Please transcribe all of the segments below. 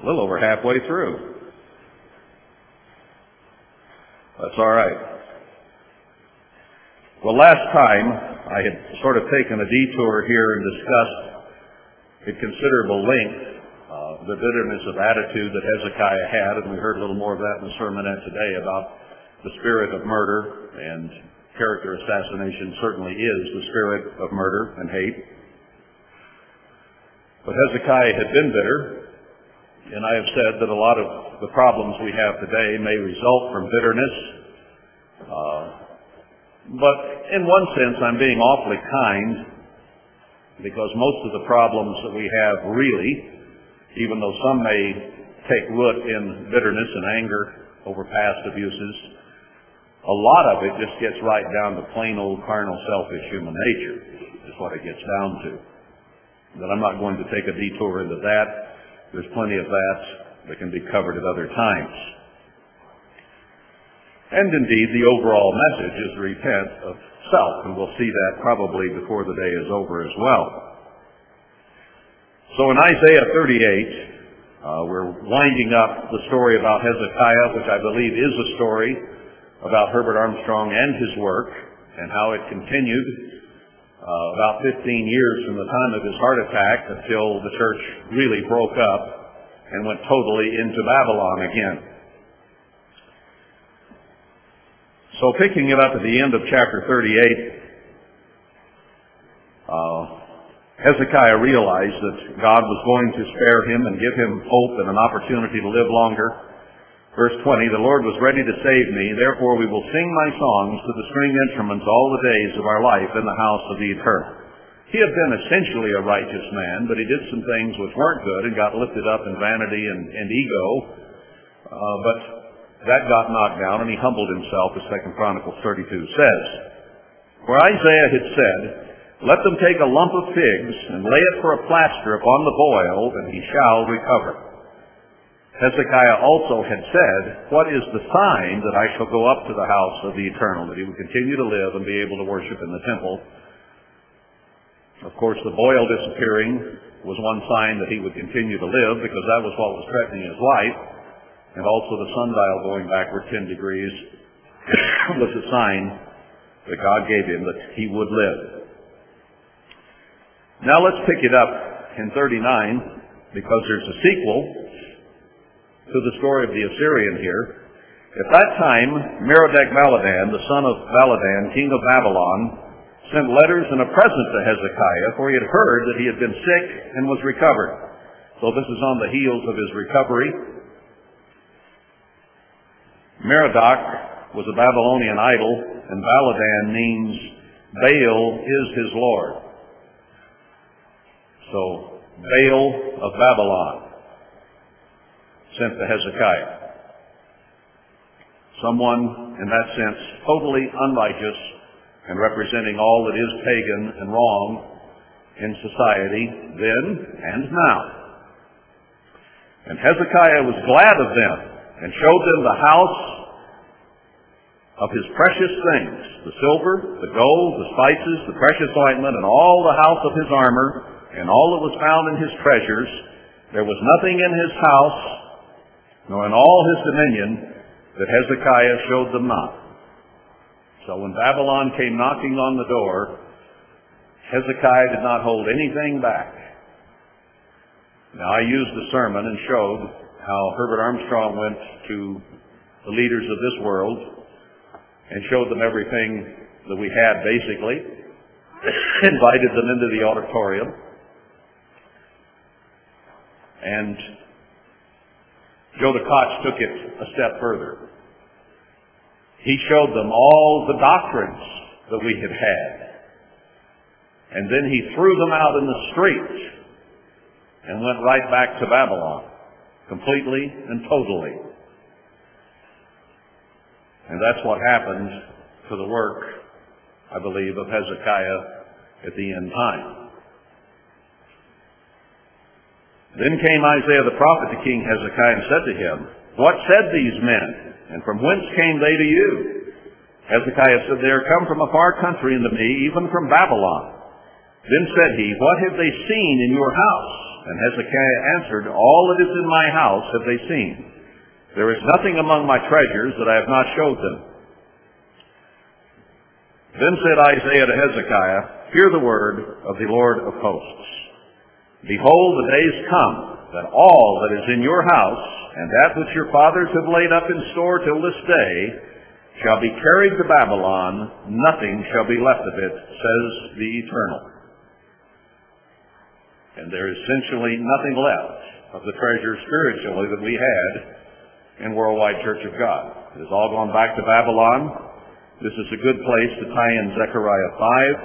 A little over halfway through. That's all right. Well, last time I had sort of taken a detour here and discussed at considerable length uh, the bitterness of attitude that Hezekiah had, and we heard a little more of that in the sermonette today about the spirit of murder and character assassination certainly is the spirit of murder and hate. But Hezekiah had been bitter, and I have said that a lot of the problems we have today may result from bitterness. Uh, but in one sense, I'm being awfully kind because most of the problems that we have really, even though some may take root in bitterness and anger over past abuses, a lot of it just gets right down to plain old carnal selfish human nature is what it gets down to. But I'm not going to take a detour into that. There's plenty of that that can be covered at other times. And indeed, the overall message is repent of self, and we'll see that probably before the day is over as well. So in Isaiah 38, uh, we're winding up the story about Hezekiah, which I believe is a story about Herbert Armstrong and his work, and how it continued uh, about 15 years from the time of his heart attack until the church really broke up and went totally into Babylon again. So picking it up at the end of chapter 38, uh, Hezekiah realized that God was going to spare him and give him hope and an opportunity to live longer. Verse 20, the Lord was ready to save me, therefore we will sing my songs to the string instruments all the days of our life in the house of the eternal. He had been essentially a righteous man, but he did some things which weren't good and got lifted up in vanity and, and ego. Uh, but that got knocked down and he humbled himself, as Second Chronicles 32 says. For Isaiah had said, Let them take a lump of figs and lay it for a plaster upon the boil, and he shall recover. Hezekiah also had said, What is the sign that I shall go up to the house of the eternal, that he would continue to live and be able to worship in the temple? Of course, the boil disappearing was one sign that he would continue to live because that was what was threatening his life. And also the sundial going backward 10 degrees was a sign that God gave him that he would live. Now let's pick it up in 39 because there's a sequel to the story of the Assyrian here. At that time, Merodach Baladan, the son of Baladan, king of Babylon, sent letters and a present to Hezekiah, for he had heard that he had been sick and was recovered. So this is on the heels of his recovery. Merodach was a Babylonian idol, and Baladan means Baal is his Lord. So, Baal of Babylon sent to Hezekiah. Someone, in that sense, totally unrighteous and representing all that is pagan and wrong in society then and now. And Hezekiah was glad of them and showed them the house of his precious things, the silver, the gold, the spices, the precious ointment, and all the house of his armor, and all that was found in his treasures. There was nothing in his house nor in all his dominion that Hezekiah showed them not. So when Babylon came knocking on the door, Hezekiah did not hold anything back. Now I used the sermon and showed how Herbert Armstrong went to the leaders of this world and showed them everything that we had basically, invited them into the auditorium, and Joe Tkach took it a step further. He showed them all the doctrines that we had had. And then he threw them out in the streets and went right back to Babylon, completely and totally. And that's what happened to the work, I believe, of Hezekiah at the end time. Then came Isaiah the prophet to King Hezekiah and said to him, What said these men? And from whence came they to you? Hezekiah said, They are come from a far country unto me, even from Babylon. Then said he, What have they seen in your house? And Hezekiah answered, All that is in my house have they seen. There is nothing among my treasures that I have not showed them. Then said Isaiah to Hezekiah, Hear the word of the Lord of hosts. Behold, the days come that all that is in your house, and that which your fathers have laid up in store till this day, shall be carried to Babylon, nothing shall be left of it, says the Eternal. And there is essentially nothing left of the treasure spiritually that we had in Worldwide Church of God. It has all gone back to Babylon. This is a good place to tie in Zechariah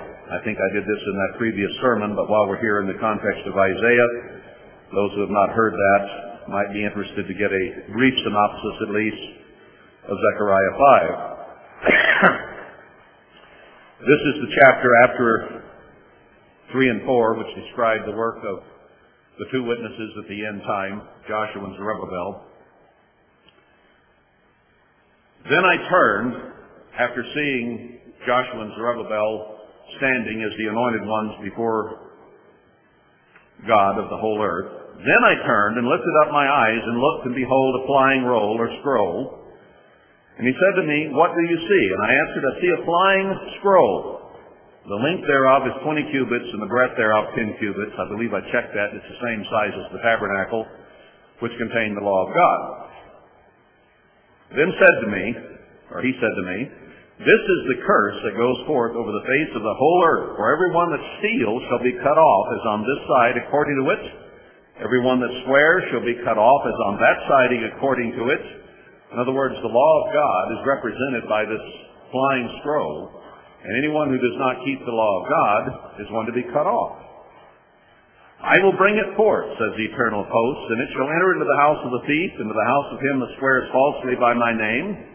5. I think I did this in that previous sermon, but while we're here in the context of Isaiah, those who have not heard that might be interested to get a brief synopsis at least of Zechariah 5. this is the chapter after 3 and 4, which describe the work of the two witnesses at the end time, Joshua and Zerubbabel. Then I turned, after seeing Joshua and Zerubbabel standing as the anointed ones before God of the whole earth. Then I turned and lifted up my eyes and looked, and behold, a flying roll or scroll. And he said to me, What do you see? And I answered, I see a flying scroll. The length thereof is 20 cubits, and the breadth thereof 10 cubits. I believe I checked that. It's the same size as the tabernacle, which contained the law of God. Then said to me, or he said to me, This is the curse that goes forth over the face of the whole earth. For every one that steals shall be cut off as on this side according to it. Every one that swears shall be cut off as on that side according to it. In other words, the law of God is represented by this flying scroll and anyone who does not keep the law of God is one to be cut off. I will bring it forth, says the eternal host, and it shall enter into the house of the thief, into the house of him that swears falsely by my name,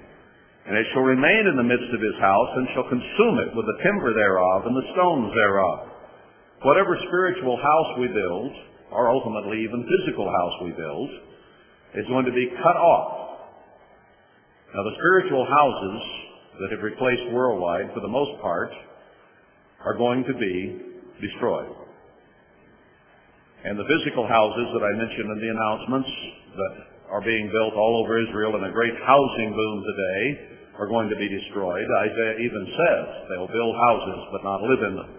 and it shall remain in the midst of his house, and shall consume it with the timber thereof and the stones thereof. Whatever spiritual house we build, or ultimately even physical house we build, is going to be cut off. Now the spiritual houses that have replaced worldwide, for the most part, are going to be destroyed. And the physical houses that I mentioned in the announcements that are being built all over Israel in a great housing boom today are going to be destroyed. Isaiah even says they'll build houses but not live in them.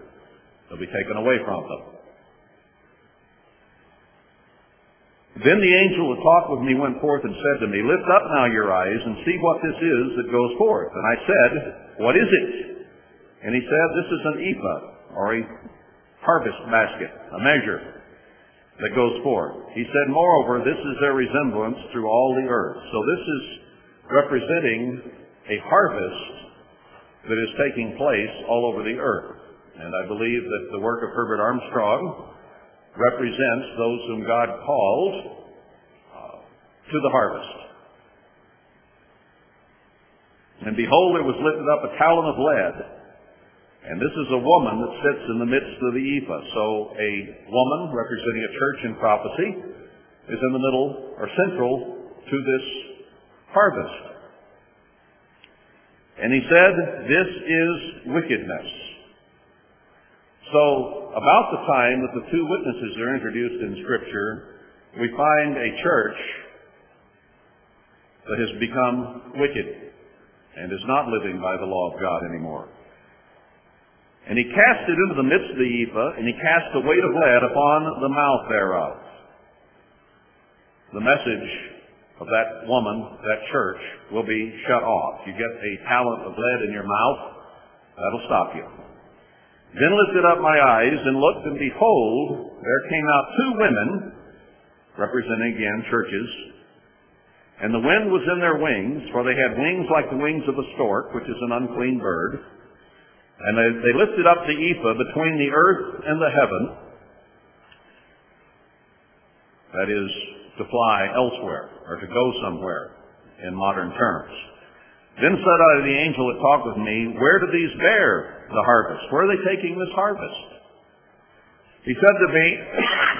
They'll be taken away from them. Then the angel that talked with me went forth and said to me, Lift up now your eyes and see what this is that goes forth. And I said, What is it? And he said, This is an ephah, or a harvest basket, a measure that goes forth. He said, Moreover, this is their resemblance through all the earth. So this is representing a harvest that is taking place all over the earth. And I believe that the work of Herbert Armstrong represents those whom God called uh, to the harvest. And behold, there was lifted up a talent of lead. And this is a woman that sits in the midst of the ephah. So a woman representing a church in prophecy is in the middle or central to this harvest. And he said, this is wickedness. So about the time that the two witnesses are introduced in Scripture, we find a church that has become wicked and is not living by the law of God anymore. And he cast it into the midst of the ephah, and he cast the weight of lead upon the mouth thereof. The message of that woman, that church, will be shut off. You get a talent of lead in your mouth, that'll stop you. Then lifted up my eyes and looked, and behold, there came out two women, representing again churches, and the wind was in their wings, for they had wings like the wings of a stork, which is an unclean bird. And they, they lifted up the ephah between the earth and the heaven, that is, to fly elsewhere, or to go somewhere, in modern terms. Then said I to the angel that talked with me, Where do these bear the harvest? Where are they taking this harvest? He said to me,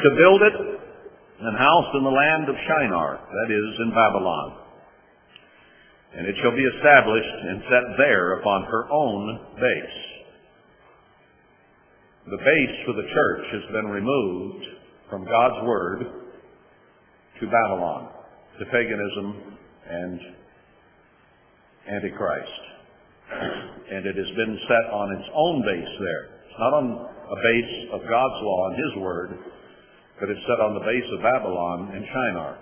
To build it an house in the land of Shinar, that is, in Babylon. And it shall be established and set there upon her own base. The base for the church has been removed from God's Word to Babylon, to paganism and Antichrist. And it has been set on its own base there. It's not on a base of God's law and His Word, but it's set on the base of Babylon and Shinar.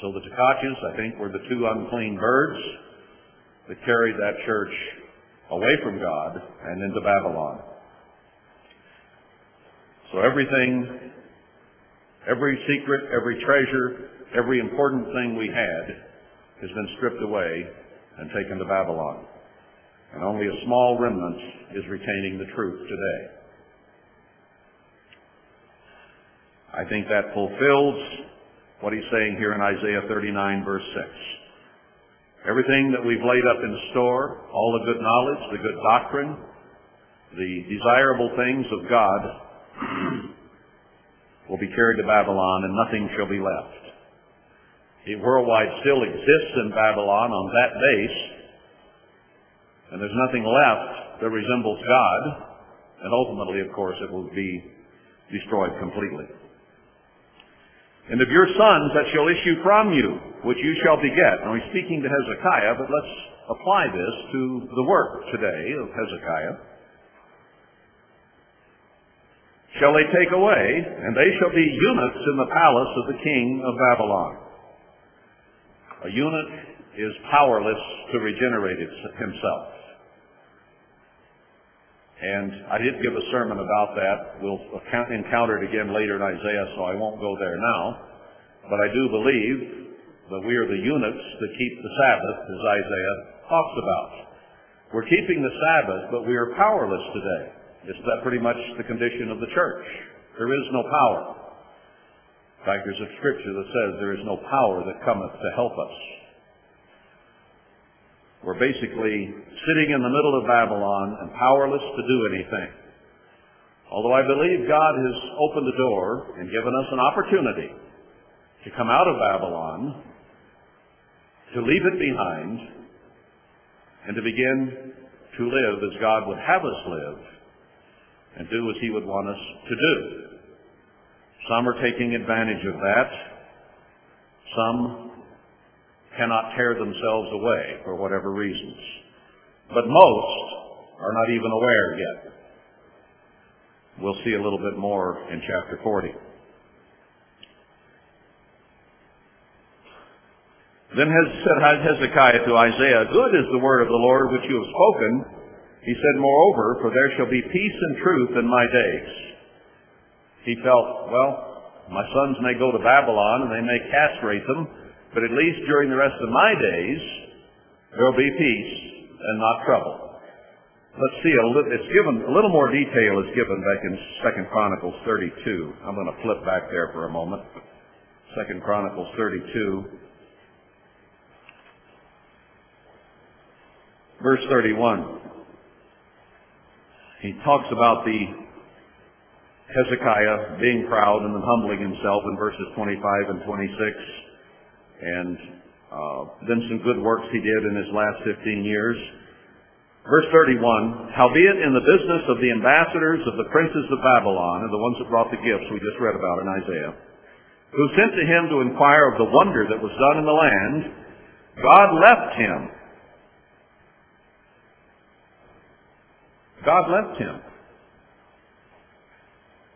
So the Tkaches, I think, were the two unclean birds that carried that church away from God and into Babylon. So everything, every secret, every treasure, every important thing we had has been stripped away and taken to Babylon. And only a small remnant is retaining the truth today. I think that fulfills what he's saying here in Isaiah 39 verse 6. Everything that we've laid up in store, all the good knowledge, the good doctrine, the desirable things of God will be carried to Babylon and nothing shall be left. The worldwide still exists in Babylon on that base, and there's nothing left that resembles God, and ultimately, of course, it will be destroyed completely. And of your sons that shall issue from you, which you shall beget. Now he's speaking to Hezekiah, but let's apply this to the work today of Hezekiah. Shall they take away, and they shall be eunuchs in the palace of the king of Babylon. A eunuch is powerless to regenerate himself. And I did give a sermon about that. We'll encounter it again later in Isaiah, so I won't go there now. But I do believe that we are the eunuchs that keep the Sabbath, as Isaiah talks about. We're keeping the Sabbath, but we are powerless today. Is that pretty much the condition of the church? There is no power. In fact, there's a scripture that says there is no power that cometh to help us. We're basically sitting in the middle of Babylon and powerless to do anything. Although I believe God has opened the door and given us an opportunity to come out of Babylon, to leave it behind, and to begin to live as God would have us live and do as He would want us to do. Some are taking advantage of that. Some cannot tear themselves away for whatever reasons. But most are not even aware yet. We'll see a little bit more in chapter 40. Then said Hezekiah to Isaiah, Good is the word of the Lord which you have spoken. He said, Moreover, for there shall be peace and truth in my days. He felt, well, my sons may go to Babylon and they may castrate them, but at least during the rest of my days, there will be peace and not trouble. Let's see, a little, it's given, a little more detail is given back in Second Chronicles 32. I'm going to flip back there for a moment. Second Chronicles 32. Verse 31. He talks about the Hezekiah being proud and then humbling himself in verses 25 and 26 and uh, then some good works he did in his last 15 years. Verse 31, Howbeit in the business of the ambassadors of the princes of Babylon, and the ones that brought the gifts we just read about in Isaiah, who sent to him to inquire of the wonder that was done in the land, God left him. God left him.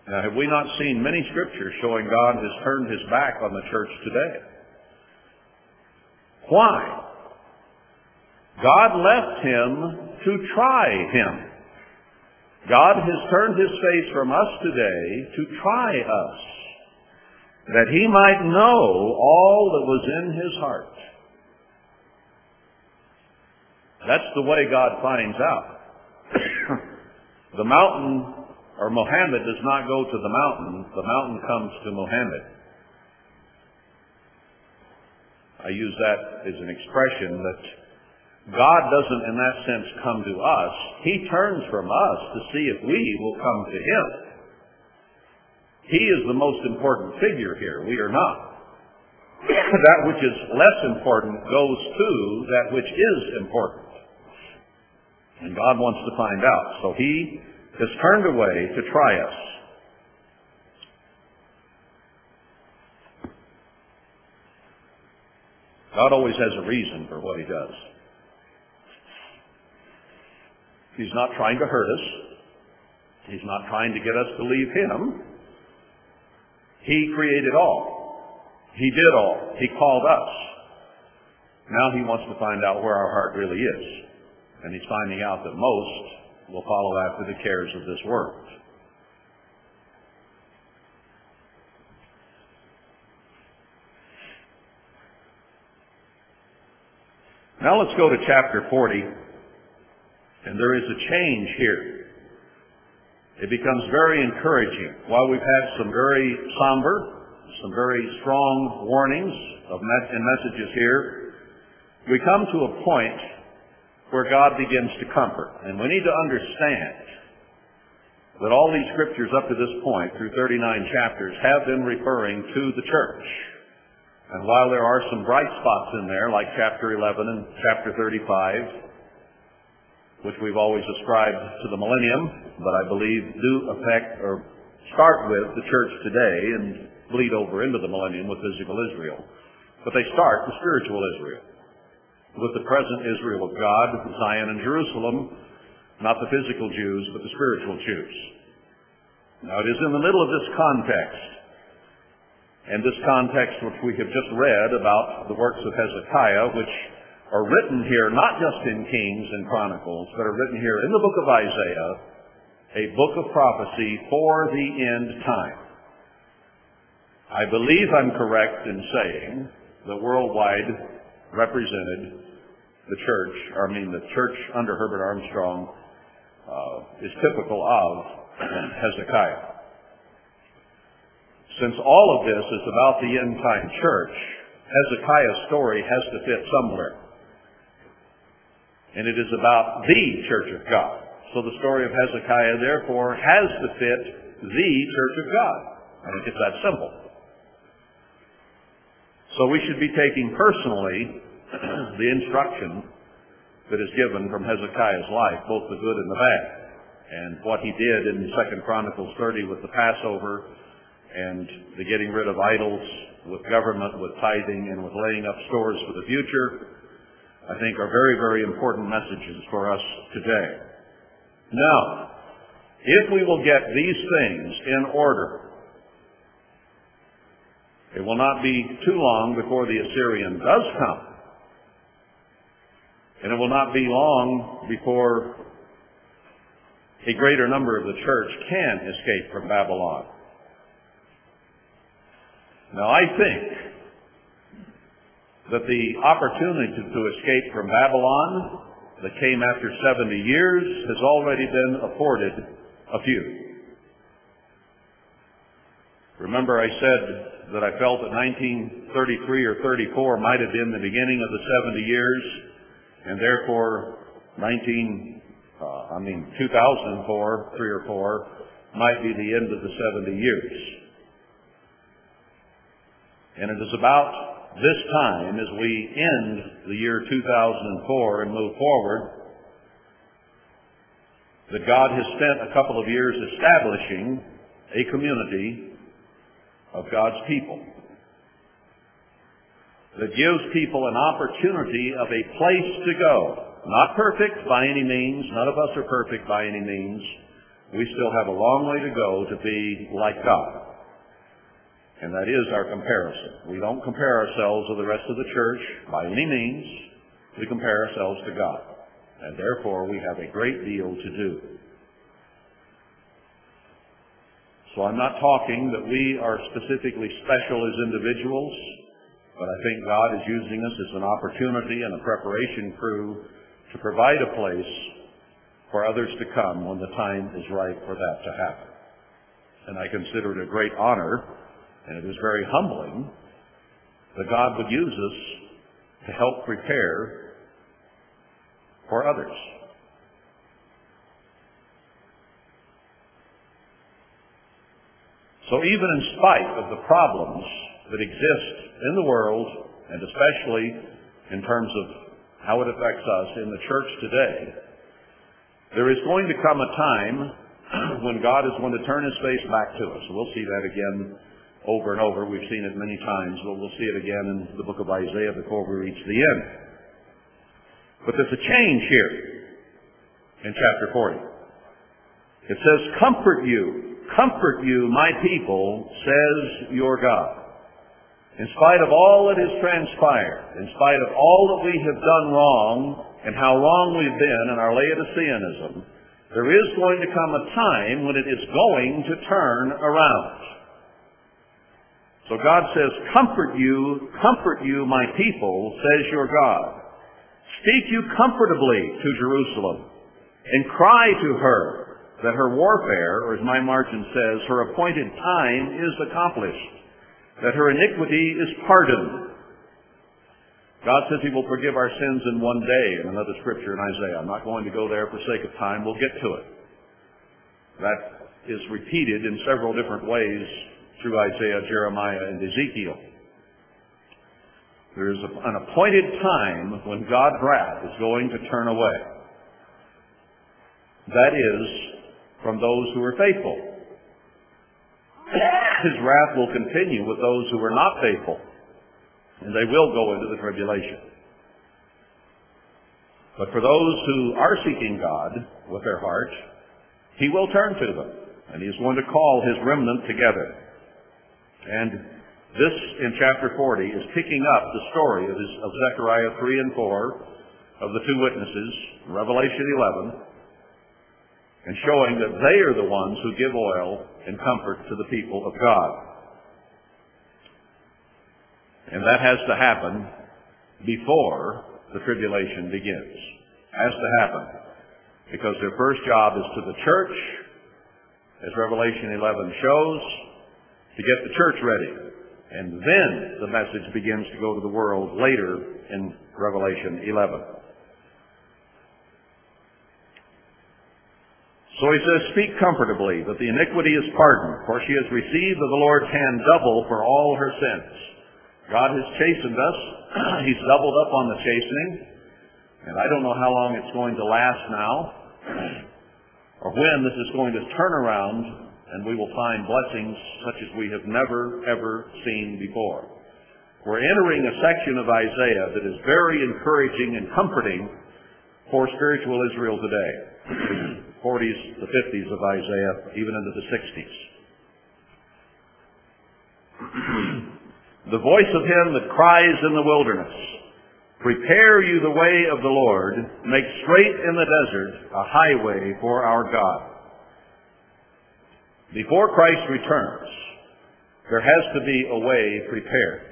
Now, have we not seen many scriptures showing God has turned his back on the church today? Why? God left him to try him. God has turned his face from us today to try us, that he might know all that was in his heart. That's the way God finds out. The mountain, or Mohammed does not go to the mountain, the mountain comes to Mohammed. I use that as an expression that God doesn't in that sense come to us. He turns from us to see if we will come to Him. He is the most important figure here. We are not. that which is less important goes to that which is important. And God wants to find out. So he has turned away to try us. God always has a reason for what he does. He's not trying to hurt us. He's not trying to get us to leave him. He created all. He did all. He called us. Now he wants to find out where our heart really is. And he's finding out that most will follow after the cares of this world. Now let's go to chapter 40. And there is a change here. It becomes very encouraging. While we've had some very somber, some very strong warnings of and messages here, we come to a point where God begins to comfort. And we need to understand that all these scriptures up to this point, through 39 chapters, have been referring to the church. And while there are some bright spots in there, like chapter 11 and chapter 35, which we've always ascribed to the millennium, but I believe do affect or start with the church today and bleed over into the millennium with physical Israel. But they start with spiritual Israel, with the present Israel of God, Zion and Jerusalem, not the physical Jews, but the spiritual Jews. Now it is in the middle of this context, and this context which we have just read about the works of Hezekiah, which are written here not just in Kings and Chronicles, but are written here in the book of Isaiah, a book of prophecy for the end time. I believe I'm correct in saying that worldwide represented the church, or I mean the church under Herbert Armstrong, uh, is typical of Hezekiah. Since all of this is about the end time church, Hezekiah's story has to fit somewhere and it is about the church of God. So the story of Hezekiah, therefore, has to fit the church of God. I think it's that simple. So we should be taking personally the instruction that is given from Hezekiah's life, both the good and the bad, and what he did in 2 Chronicles 30 with the Passover and the getting rid of idols with government, with tithing, and with laying up stores for the future, I think are very, very important messages for us today. Now, if we will get these things in order, it will not be too long before the Assyrian does come. And it will not be long before a greater number of the church can escape from Babylon. Now I think that the opportunity to, escape from Babylon that came after 70 years has already been afforded a few. Remember I said that I felt that 1933 or 34 might have been the beginning of the 70 years, and therefore 19, uh, I mean 2004, 3 or 4, might be the end of the 70 years. And it is about this time, as we end the year 2004 and move forward, that God has spent a couple of years establishing a community of God's people that gives people an opportunity of a place to go. Not perfect by any means. None of us are perfect by any means. We still have a long way to go to be like God. And that is our comparison. We don't compare ourselves with the rest of the church by any means. We compare ourselves to God. And therefore we have a great deal to do. So I'm not talking that we are specifically special as individuals, but I think God is using us as an opportunity and a preparation crew to provide a place for others to come when the time is right for that to happen. And I consider it a great honor and it is very humbling that God would use us to help prepare for others. So even in spite of the problems that exists in the world, and especially in terms of how it affects us in the church today, there is going to come a time when God is going to turn his face back to us. We'll see that again over and over. We've seen it many times, but we'll see it again in the book of Isaiah before we reach the end. But there's a change here in chapter 40. It says, Comfort you, comfort you, my people, says your God. In spite of all that has transpired, in spite of all that we have done wrong, and how wrong we've been in our Laodiceanism, there is going to come a time when it is going to turn around. So God says, Comfort you, comfort you, my people, says your God. Speak you comfortably to Jerusalem, and cry to her that her warfare, or as my margin says, her appointed time is accomplished, that her iniquity is pardoned. God says he will forgive our sins in one day in another scripture in Isaiah. I'm not going to go there for sake of time. We'll get to it. That is repeated in several different ways through Isaiah, Jeremiah, and Ezekiel. There is an appointed time when God's wrath is going to turn away. That is from those who are faithful. His wrath will continue with those who are not faithful, and they will go into the tribulation. But for those who are seeking God with their heart, He will turn to them, and He is going to call His remnant together. And this, in chapter 40, is picking up the story of, his, of Zechariah 3 and 4, of the two witnesses, Revelation 11, and showing that they are the ones who give oil and comfort to the people of God. And that has to happen before the tribulation begins. Has to happen. Because their first job is to the church, as Revelation 11 shows, to get the church ready. And then the message begins to go to the world later in Revelation 11. So he says, Speak comfortably that the iniquity is pardoned, for she has received of the Lord's hand double for all her sins. God has chastened us. He's doubled up on the chastening. And I don't know how long it's going to last now, or when this is going to turn around and we will find blessings such as we have never, ever seen before. We're entering a section of Isaiah that is very encouraging and comforting for spiritual Israel today. 40s, the 50s of Isaiah, even into the 60s. the voice of him that cries in the wilderness, Prepare you the way of the Lord, make straight in the desert a highway for our God. Before Christ returns, there has to be a way prepared.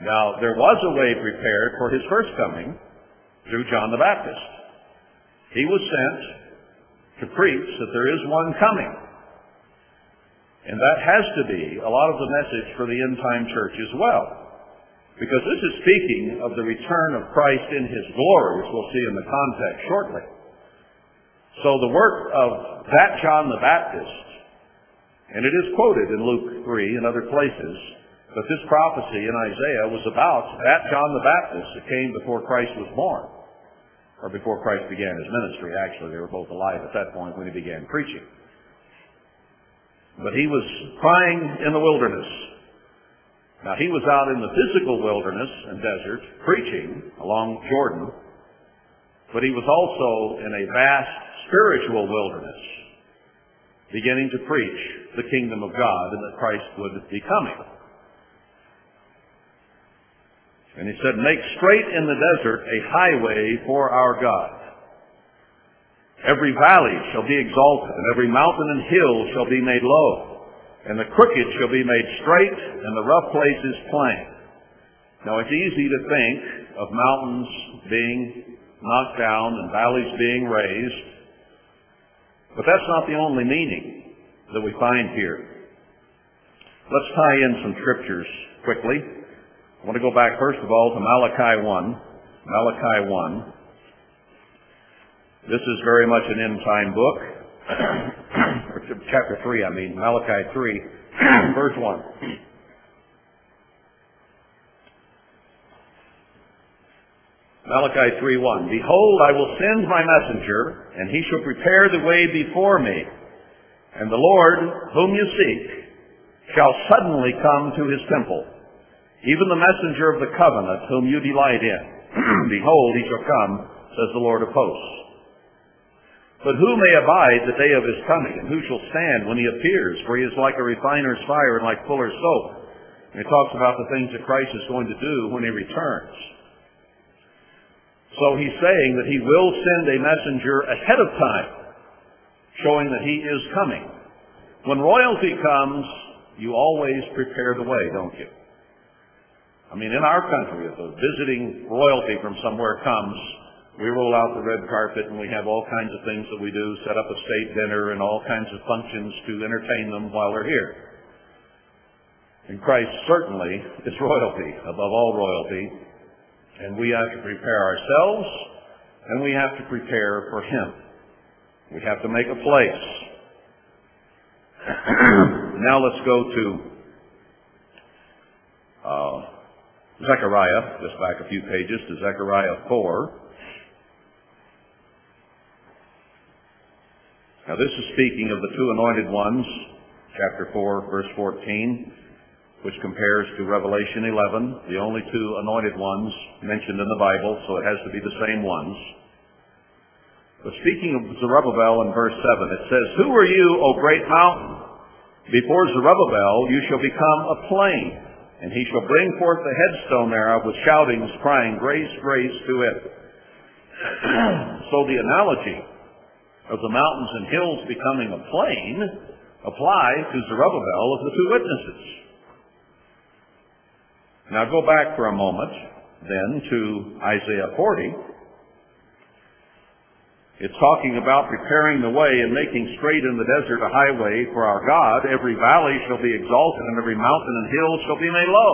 Now, there was a way prepared for his first coming through John the Baptist. He was sent to preach that there is one coming. And that has to be a lot of the message for the end time church as well. Because this is speaking of the return of Christ in his glory, which we'll see in the context shortly. So the work of that John the Baptist, and it is quoted in Luke 3 and other places, but this prophecy in Isaiah was about that John the Baptist that came before Christ was born, or before Christ began his ministry. Actually, they were both alive at that point when he began preaching. But he was crying in the wilderness. Now, he was out in the physical wilderness and desert preaching along Jordan, but he was also in a vast spiritual wilderness, beginning to preach the kingdom of God and that Christ would be coming. And he said, make straight in the desert a highway for our God. Every valley shall be exalted, and every mountain and hill shall be made low, and the crooked shall be made straight, and the rough places plain. Now it's easy to think of mountains being knocked down and valleys being raised, but that's not the only meaning that we find here. Let's tie in some scriptures quickly. I want to go back first of all to Malachi 1. Malachi 1. This is very much an end time book. chapter 3, I mean. Malachi 3, verse 1. Malachi 3.1, Behold, I will send my messenger, and he shall prepare the way before me. And the Lord, whom you seek, shall suddenly come to his temple, even the messenger of the covenant whom you delight in. Behold, he shall come, says the Lord of hosts. But who may abide the day of his coming, and who shall stand when he appears? For he is like a refiner's fire and like fuller's soap. And he talks about the things that Christ is going to do when he returns. So he's saying that he will send a messenger ahead of time, showing that he is coming. When royalty comes, you always prepare the way, don't you? I mean, in our country, if a visiting royalty from somewhere comes, we roll out the red carpet and we have all kinds of things that we do, set up a state dinner and all kinds of functions to entertain them while they're here. And Christ certainly is royalty, above all royalty, and we have to prepare ourselves and we have to prepare for Him. We have to make a place. now let's go to uh, Zechariah, just back a few pages to Zechariah 4. Now this is speaking of the two anointed ones, chapter 4, verse 14, which compares to Revelation 11, the only two anointed ones mentioned in the Bible, so it has to be the same ones. But speaking of Zerubbabel in verse 7, it says, Who are you, O great mountain? Before Zerubbabel you shall become a plain, and he shall bring forth the headstone thereof with shoutings, crying, Grace, grace to it. so the analogy of the mountains and hills becoming a plain apply to Zerubbabel of the two witnesses. Now go back for a moment then to Isaiah 40. It's talking about preparing the way and making straight in the desert a highway for our God. Every valley shall be exalted and every mountain and hill shall be made low.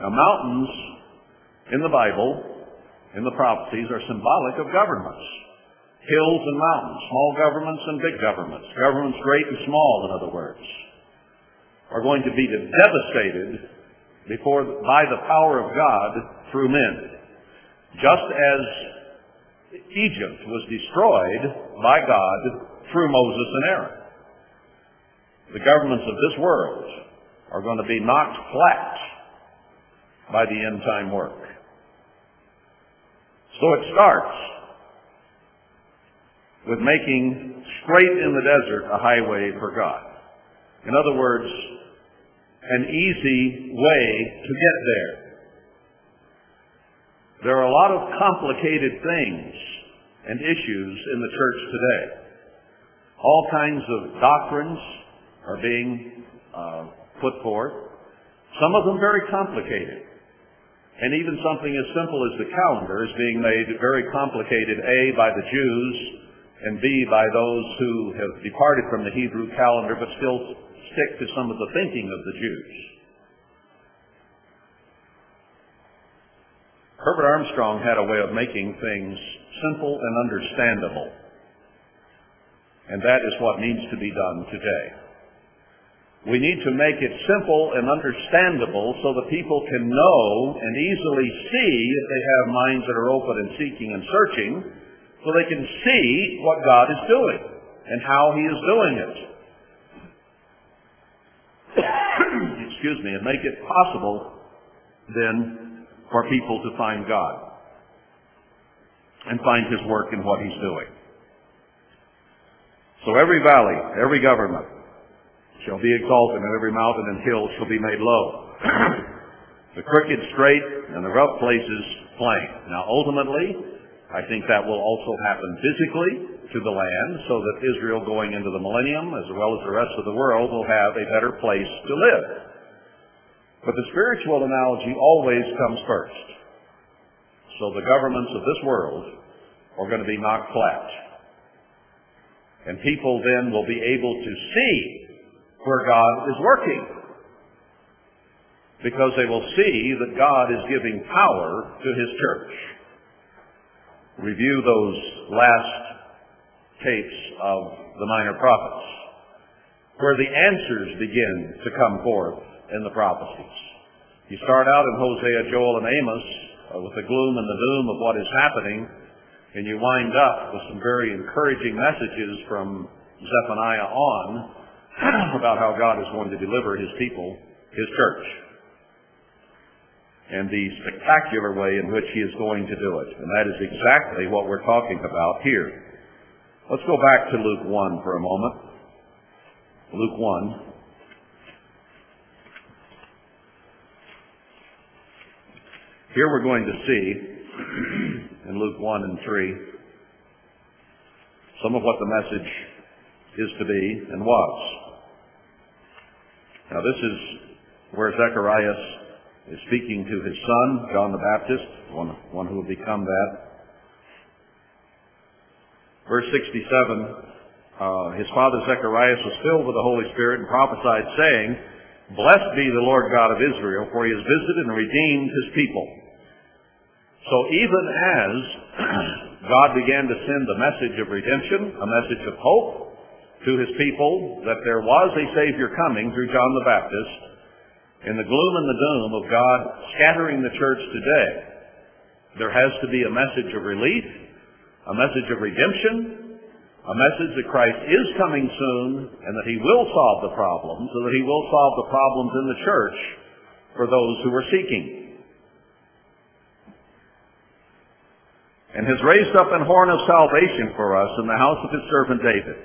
Now mountains in the Bible, in the prophecies, are symbolic of governments hills and mountains, small governments and big governments, governments great and small, in other words, are going to be devastated before by the power of God through men. Just as Egypt was destroyed by God through Moses and Aaron. The governments of this world are going to be knocked flat by the end time work. So it starts with making straight in the desert a highway for God. In other words, an easy way to get there. There are a lot of complicated things and issues in the church today. All kinds of doctrines are being uh, put forth. Some of them very complicated. And even something as simple as the calendar is being made very complicated, A, by the Jews, and B, by those who have departed from the Hebrew calendar but still stick to some of the thinking of the Jews. Herbert Armstrong had a way of making things simple and understandable. And that is what needs to be done today. We need to make it simple and understandable so that people can know and easily see if they have minds that are open and seeking and searching so they can see what God is doing and how He is doing it. Excuse me, and make it possible then for people to find God and find His work in what He's doing. So every valley, every government shall be exalted, and every mountain and hill shall be made low. the crooked straight, and the rough places plain. Now ultimately, I think that will also happen physically to the land so that Israel going into the millennium as well as the rest of the world will have a better place to live. But the spiritual analogy always comes first. So the governments of this world are going to be knocked flat. And people then will be able to see where God is working. Because they will see that God is giving power to His church review those last tapes of the minor prophets, where the answers begin to come forth in the prophecies. You start out in Hosea, Joel, and Amos uh, with the gloom and the doom of what is happening, and you wind up with some very encouraging messages from Zephaniah on about how God is going to deliver his people, his church, and the spectacular way in which he is going to do it. And that is exactly what we're talking about here. Let's go back to Luke 1 for a moment. Luke 1. Here we're going to see in Luke 1 and 3 some of what the message is to be and was. Now this is where Zacharias is speaking to his son, John the Baptist, one, one who will become that. Verse 67, uh, his father Zacharias was filled with the Holy Spirit and prophesied, saying, Blessed be the Lord God of Israel, for he has visited and redeemed his people. So even as God began to send the message of redemption, a message of hope to his people that there was a Savior coming through John the Baptist, in the gloom and the doom of God scattering the church today, there has to be a message of relief, a message of redemption, a message that Christ is coming soon and that he will solve the problems, and that he will solve the problems in the church for those who are seeking. And has raised up an horn of salvation for us in the house of his servant David,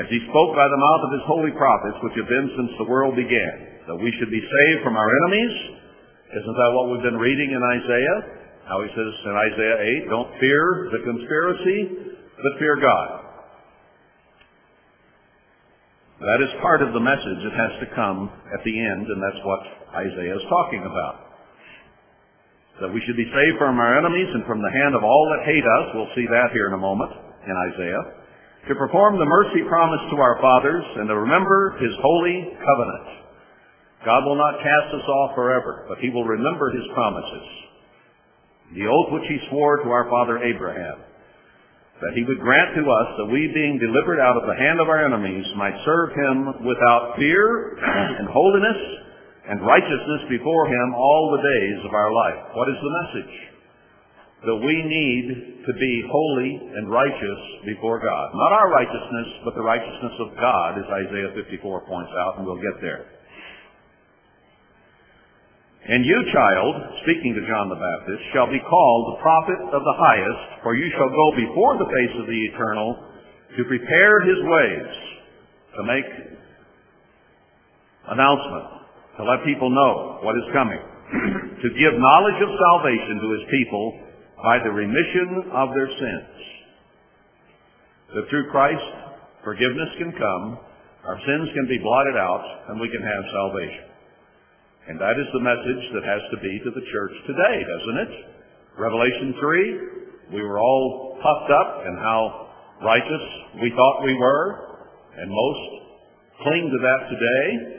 as he spoke by the mouth of his holy prophets, which have been since the world began, that we should be saved from our enemies. Isn't that what we've been reading in Isaiah? How he says in Isaiah 8, don't fear the conspiracy, but fear God. That is part of the message that has to come at the end, and that's what Isaiah is talking about. That we should be saved from our enemies and from the hand of all that hate us. We'll see that here in a moment in Isaiah. To perform the mercy promised to our fathers and to remember his holy covenant God will not cast us off forever, but he will remember his promises. The oath which he swore to our father Abraham, that he would grant to us that we being delivered out of the hand of our enemies might serve him without fear and holiness and righteousness before him all the days of our life. What is the message? That we need to be holy and righteous before God. Not our righteousness, but the righteousness of God, as Isaiah 54 points out, and we'll get there. And you, child, speaking to John the Baptist, shall be called the prophet of the highest, for you shall go before the face of the eternal to prepare his ways, to make announcement, to let people know what is coming, to give knowledge of salvation to his people by the remission of their sins. That through Christ, forgiveness can come, our sins can be blotted out, and we can have salvation. And that is the message that has to be to the church today, doesn't it? Revelation 3, we were all puffed up and how righteous we thought we were, and most cling to that today.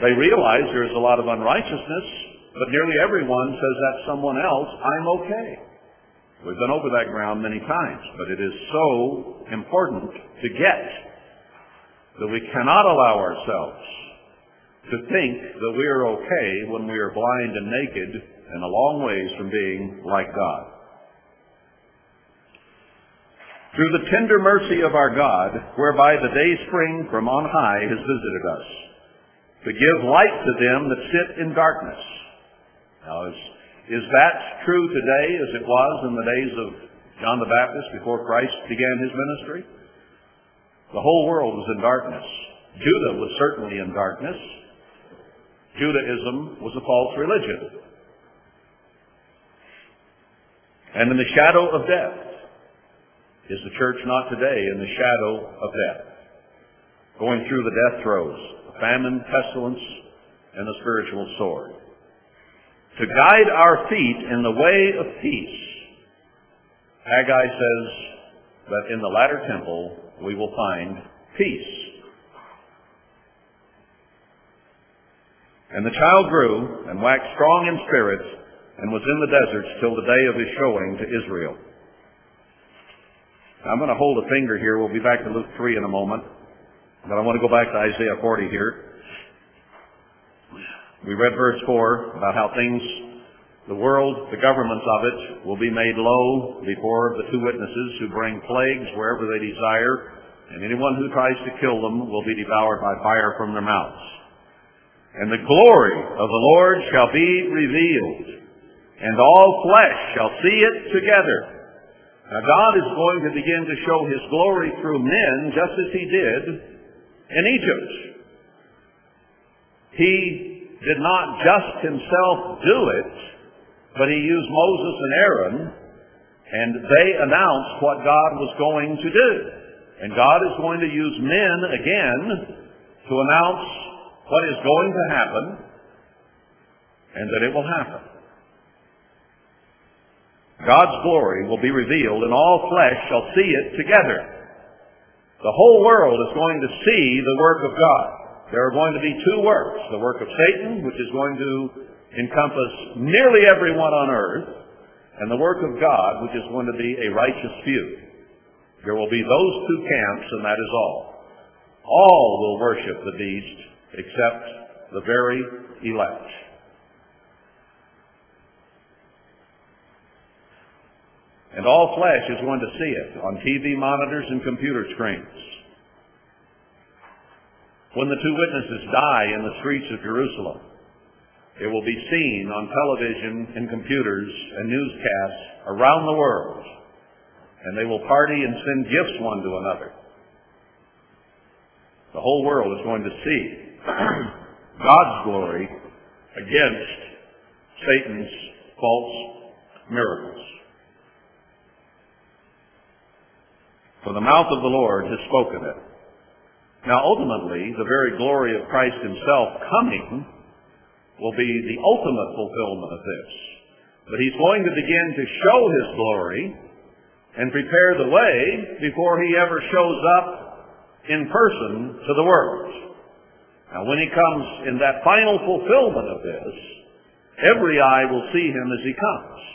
They realize there's a lot of unrighteousness, but nearly everyone says that's someone else. I'm okay. We've been over that ground many times, but it is so important to get that we cannot allow ourselves to think that we are okay when we are blind and naked and a long ways from being like God. Through the tender mercy of our God, whereby the day spring from on high has visited us, to give light to them that sit in darkness. Now, is, is that true today as it was in the days of John the Baptist before Christ began his ministry? The whole world was in darkness. Judah was certainly in darkness. Judaism was a false religion. And in the shadow of death is the church not today in the shadow of death, going through the death throes, famine, pestilence, and the spiritual sword. To guide our feet in the way of peace, Haggai says that in the latter temple we will find peace. And the child grew and waxed strong in spirit and was in the deserts till the day of his showing to Israel. I'm going to hold a finger here. We'll be back to Luke 3 in a moment. But I want to go back to Isaiah 40 here. We read verse 4 about how things, the world, the governments of it, will be made low before the two witnesses who bring plagues wherever they desire and anyone who tries to kill them will be devoured by fire from their mouths. And the glory of the Lord shall be revealed, and all flesh shall see it together. Now God is going to begin to show His glory through men, just as He did in Egypt. He did not just Himself do it, but He used Moses and Aaron, and they announced what God was going to do. And God is going to use men again to announce what is going to happen and that it will happen. God's glory will be revealed and all flesh shall see it together. The whole world is going to see the work of God. There are going to be two works. The work of Satan, which is going to encompass nearly everyone on earth, and the work of God, which is going to be a righteous few. There will be those two camps, and that is all. All will worship the beast except the very elect. And all flesh is going to see it on TV monitors and computer screens. When the two witnesses die in the streets of Jerusalem, it will be seen on television and computers and newscasts around the world. And they will party and send gifts one to another. The whole world is going to see God's glory against Satan's false miracles. For the mouth of the Lord has spoken it. Now ultimately, the very glory of Christ himself coming will be the ultimate fulfillment of this. But he's going to begin to show his glory and prepare the way before he ever shows up in person to the world. Now when he comes in that final fulfillment of this, every eye will see him as he comes.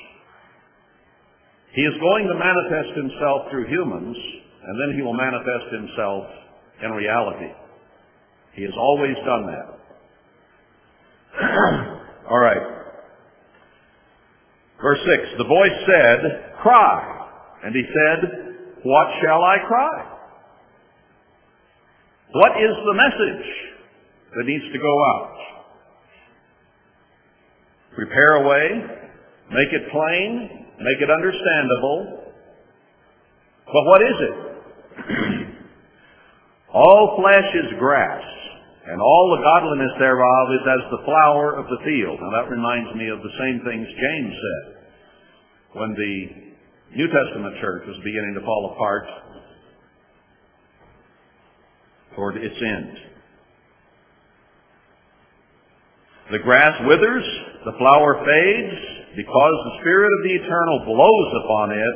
He is going to manifest himself through humans, and then he will manifest himself in reality. He has always done that. All right. Verse 6, the voice said, cry. And he said, what shall I cry? What is the message that needs to go out? Prepare a way, make it plain, make it understandable. But what is it? All flesh is grass, and all the godliness thereof is as the flower of the field. Now that reminds me of the same things James said when the New Testament church was beginning to fall apart toward its end. The grass withers, the flower fades, because the Spirit of the Eternal blows upon it,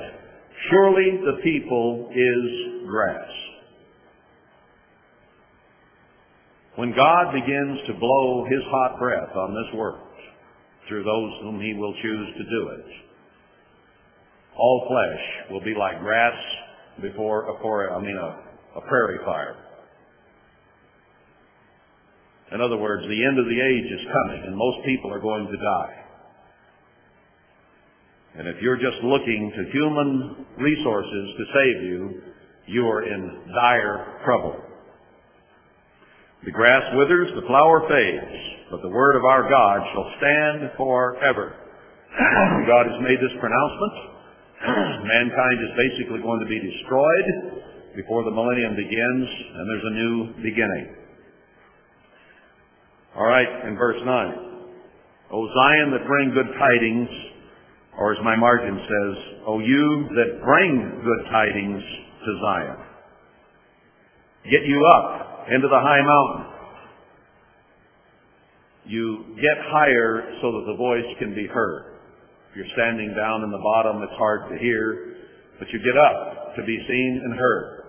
surely the people is grass. When God begins to blow his hot breath on this world through those whom he will choose to do it, all flesh will be like grass before a I mean a, a prairie fire. In other words, the end of the age is coming and most people are going to die. And if you're just looking to human resources to save you, you are in dire trouble. The grass withers, the flower fades, but the word of our God shall stand forever. God has made this pronouncement. Mankind is basically going to be destroyed before the millennium begins, and there's a new beginning. All right, in verse 9. O Zion that bring good tidings, or as my margin says, O you that bring good tidings to Zion. Get you up into the high mountain. You get higher so that the voice can be heard. If you're standing down in the bottom, it's hard to hear, but you get up to be seen and heard.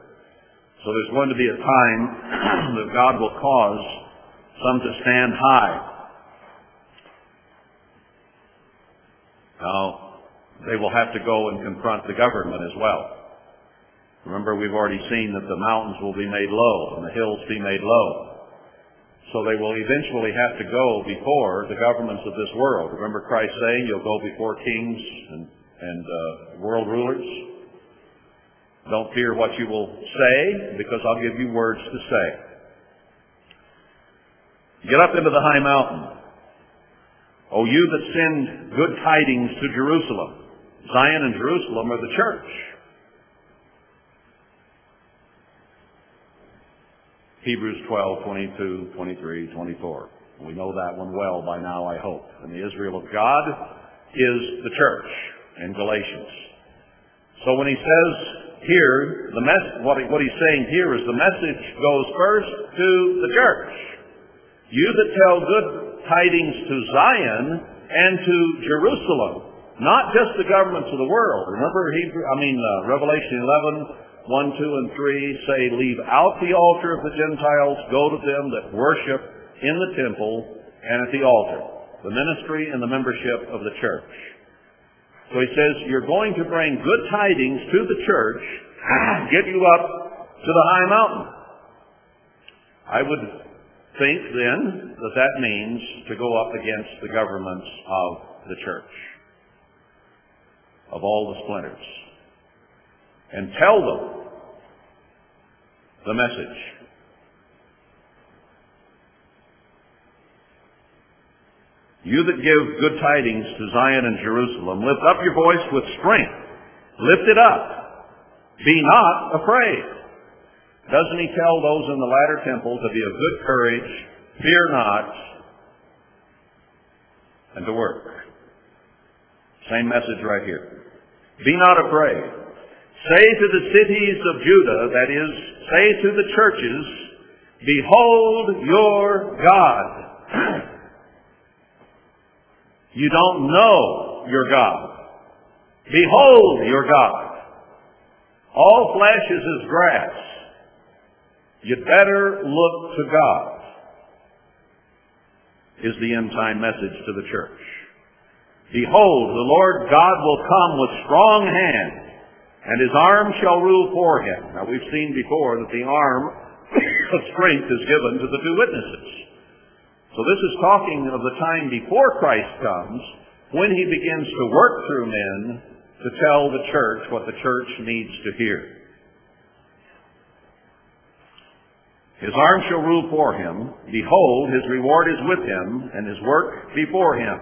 So there's going to be a time that God will cause some to stand high. Now, they will have to go and confront the government as well. Remember, we've already seen that the mountains will be made low and the hills be made low. So they will eventually have to go before the governments of this world. Remember Christ saying, you'll go before kings and, and uh, world rulers? Don't fear what you will say, because I'll give you words to say. Get up into the high mountain. O you that send good tidings to Jerusalem. Zion and Jerusalem are the church. Hebrews 12, 22, 23, 24. We know that one well by now, I hope. And the Israel of God is the church in Galatians. So when he says here, the mess- what, he, what he's saying here is the message goes first to the church. You that tell good tidings to Zion and to Jerusalem, not just the governments of the world. Remember, Hebrew, I mean, uh, Revelation 11, 1, 2, and 3 say, leave out the altar of the Gentiles, go to them that worship in the temple and at the altar, the ministry and the membership of the church. So he says, you're going to bring good tidings to the church, get you up to the high mountain. I would think then that that means to go up against the governments of the church, of all the splinters, and tell them the message. You that give good tidings to Zion and Jerusalem, lift up your voice with strength. Lift it up. Be not afraid. Doesn't he tell those in the latter temple to be of good courage, fear not, and to work? Same message right here. Be not afraid. Say to the cities of Judah, that is, say to the churches, Behold your God. You don't know your God. Behold your God. All flesh is as grass. You'd better look to God, is the end time message to the church. Behold, the Lord God will come with strong hand, and his arm shall rule for him. Now we've seen before that the arm of strength is given to the two witnesses. So this is talking of the time before Christ comes, when he begins to work through men to tell the church what the church needs to hear. His arm shall rule for him. Behold, his reward is with him, and his work before him.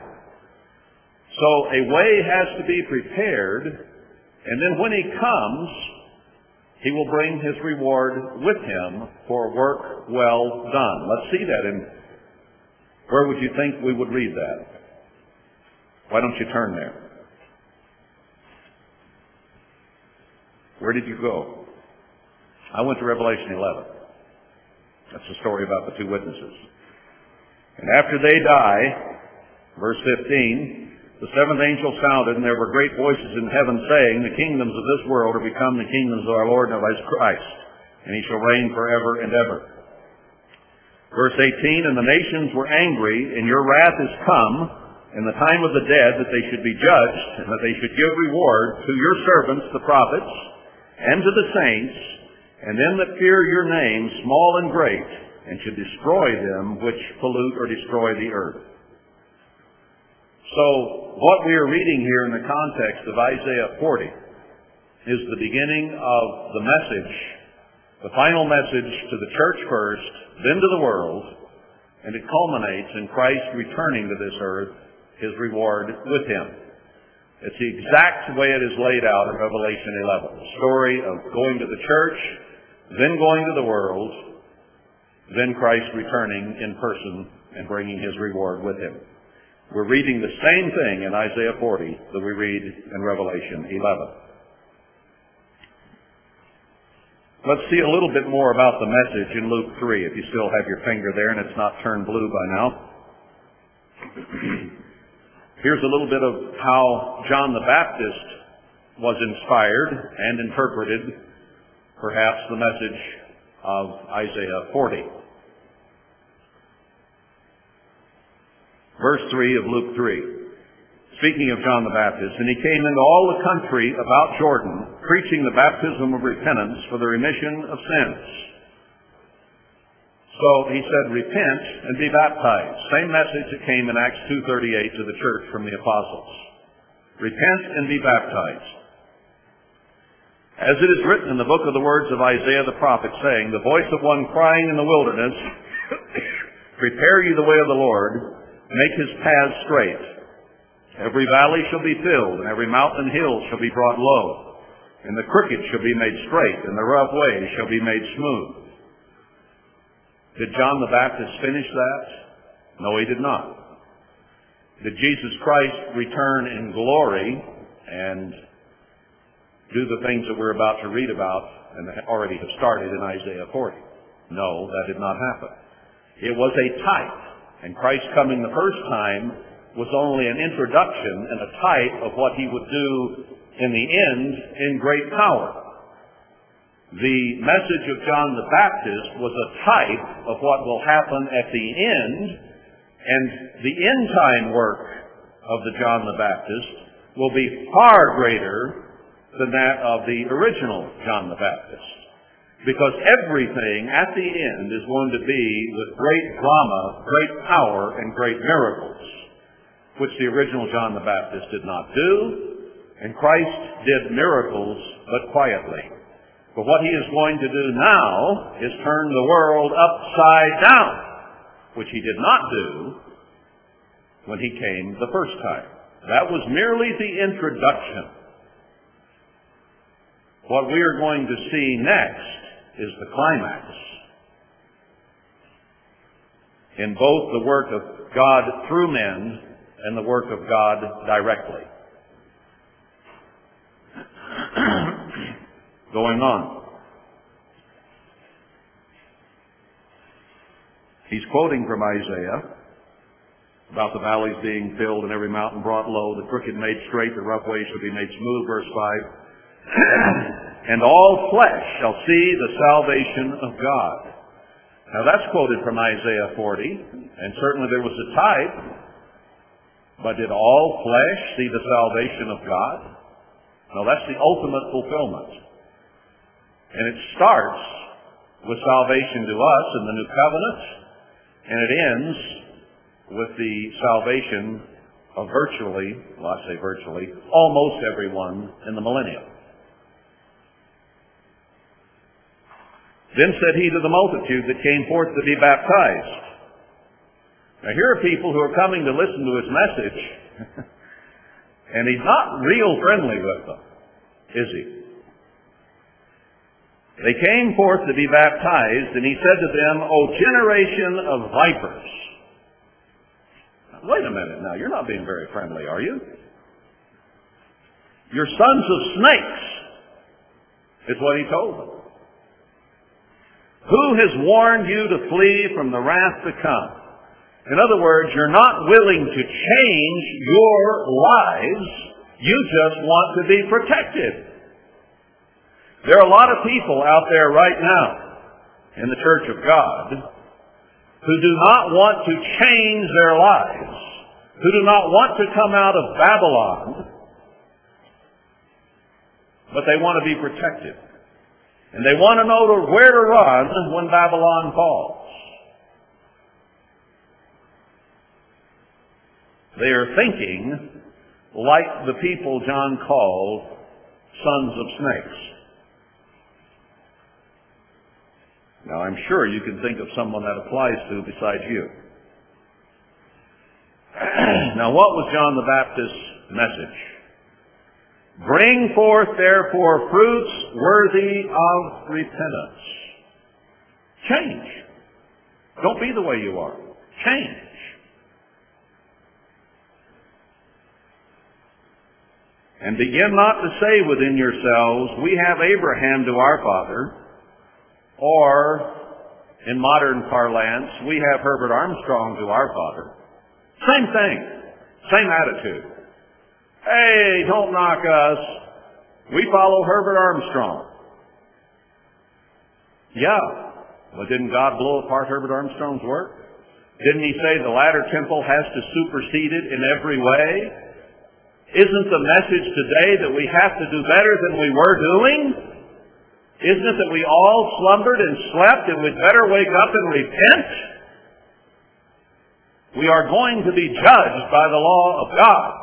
So a way has to be prepared, and then when he comes, he will bring his reward with him for work well done. Let's see that in where would you think we would read that? Why don't you turn there? Where did you go? I went to Revelation 11. That's the story about the two witnesses. And after they die, verse 15, the seventh angel sounded, and there were great voices in heaven saying, The kingdoms of this world are become the kingdoms of our Lord and of his Christ, and he shall reign forever and ever. Verse 18, And the nations were angry, and your wrath is come, in the time of the dead, that they should be judged, and that they should give reward to your servants, the prophets, and to the saints, and them that fear your name, small and great, and should destroy them which pollute or destroy the earth. So, what we are reading here in the context of Isaiah 40 is the beginning of the message, the final message to the church first, then to the world, and it culminates in Christ returning to this earth, his reward with him. It's the exact way it is laid out in Revelation 11. The story of going to the church, then going to the world, then Christ returning in person and bringing his reward with him. We're reading the same thing in Isaiah 40 that we read in Revelation 11. Let's see a little bit more about the message in Luke 3, if you still have your finger there and it's not turned blue by now. Here's a little bit of how John the Baptist was inspired and interpreted perhaps the message of Isaiah 40. Verse 3 of Luke 3. Speaking of John the Baptist, and he came into all the country about Jordan, preaching the baptism of repentance for the remission of sins. So he said, repent and be baptized. Same message that came in Acts 2.38 to the church from the apostles. Repent and be baptized. As it is written in the book of the words of Isaiah the prophet, saying, The voice of one crying in the wilderness, Prepare ye the way of the Lord, make his paths straight. Every valley shall be filled, and every mountain and hill shall be brought low, and the crooked shall be made straight, and the rough way shall be made smooth. Did John the Baptist finish that? No, he did not. Did Jesus Christ return in glory and do the things that we're about to read about and already have started in Isaiah 40? No, that did not happen. It was a type, and Christ coming the first time was only an introduction and a type of what he would do in the end in great power. The message of John the Baptist was a type of what will happen at the end, and the end time work of the John the Baptist will be far greater than that of the original John the Baptist. Because everything at the end is going to be with great drama, great power, and great miracles which the original John the Baptist did not do, and Christ did miracles, but quietly. But what he is going to do now is turn the world upside down, which he did not do when he came the first time. That was merely the introduction. What we are going to see next is the climax. In both the work of God through men and the work of God directly. Going on. He's quoting from Isaiah about the valleys being filled and every mountain brought low, the crooked made straight, the rough ways shall be made smooth, verse 5. And all flesh shall see the salvation of God. Now that's quoted from Isaiah 40, and certainly there was a type but did all flesh see the salvation of God? No, that's the ultimate fulfillment. And it starts with salvation to us in the new covenant, and it ends with the salvation of virtually, well I say virtually, almost everyone in the millennium. Then said he to the multitude that came forth to be baptized, now here are people who are coming to listen to his message, and he's not real friendly with them, is he? They came forth to be baptized, and he said to them, O generation of vipers. Now, wait a minute now, you're not being very friendly, are you? You're sons of snakes, is what he told them. Who has warned you to flee from the wrath to come? In other words, you're not willing to change your lives. You just want to be protected. There are a lot of people out there right now in the church of God who do not want to change their lives, who do not want to come out of Babylon, but they want to be protected. And they want to know where to run when Babylon falls. They are thinking like the people John called sons of snakes. Now I'm sure you can think of someone that applies to besides you. now what was John the Baptist's message? Bring forth therefore fruits worthy of repentance. Change. Don't be the way you are. Change. And begin not to say within yourselves, we have Abraham to our father, or in modern parlance, we have Herbert Armstrong to our father. Same thing. Same attitude. Hey, don't knock us. We follow Herbert Armstrong. Yeah. But didn't God blow apart Herbert Armstrong's work? Didn't he say the latter temple has to supersede it in every way? Isn't the message today that we have to do better than we were doing? Isn't it that we all slumbered and slept and we'd better wake up and repent? We are going to be judged by the law of God.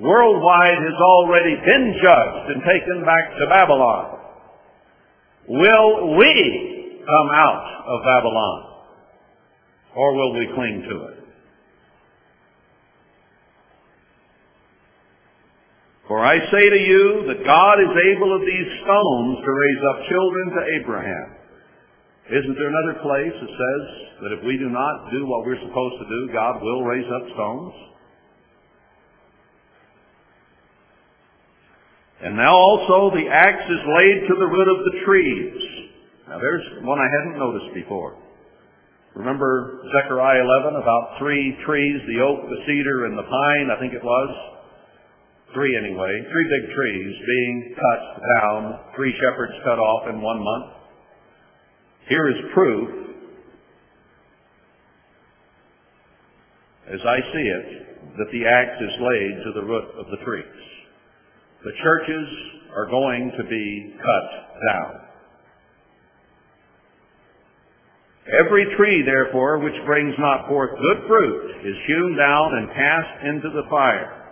Worldwide has already been judged and taken back to Babylon. Will we come out of Babylon? Or will we cling to it? For I say to you that God is able of these stones to raise up children to Abraham. Isn't there another place that says that if we do not do what we're supposed to do, God will raise up stones? And now also the axe is laid to the root of the trees. Now there's one I hadn't noticed before. Remember Zechariah 11 about three trees, the oak, the cedar, and the pine, I think it was? three anyway, three big trees being cut down, three shepherds cut off in one month. Here is proof, as I see it, that the axe is laid to the root of the trees. The churches are going to be cut down. Every tree, therefore, which brings not forth good fruit is hewn down and cast into the fire.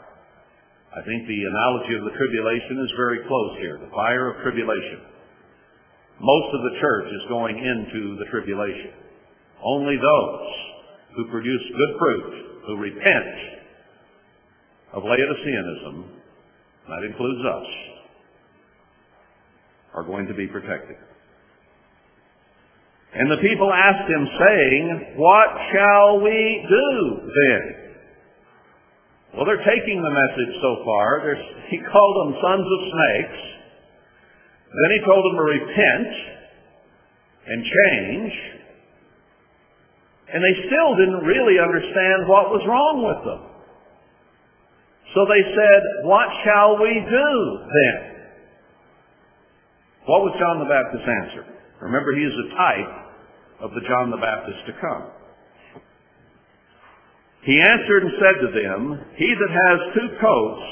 I think the analogy of the tribulation is very close here, the fire of tribulation. Most of the church is going into the tribulation. Only those who produce good fruit, who repent of Laodiceanism, that includes us, are going to be protected. And the people asked him, saying, What shall we do then? Well, they're taking the message so far. There's, he called them sons of snakes. Then he told them to repent and change. And they still didn't really understand what was wrong with them. So they said, what shall we do then? What was John the Baptist's answer? Remember, he is a type of the John the Baptist to come. He answered and said to them, He that has two coats,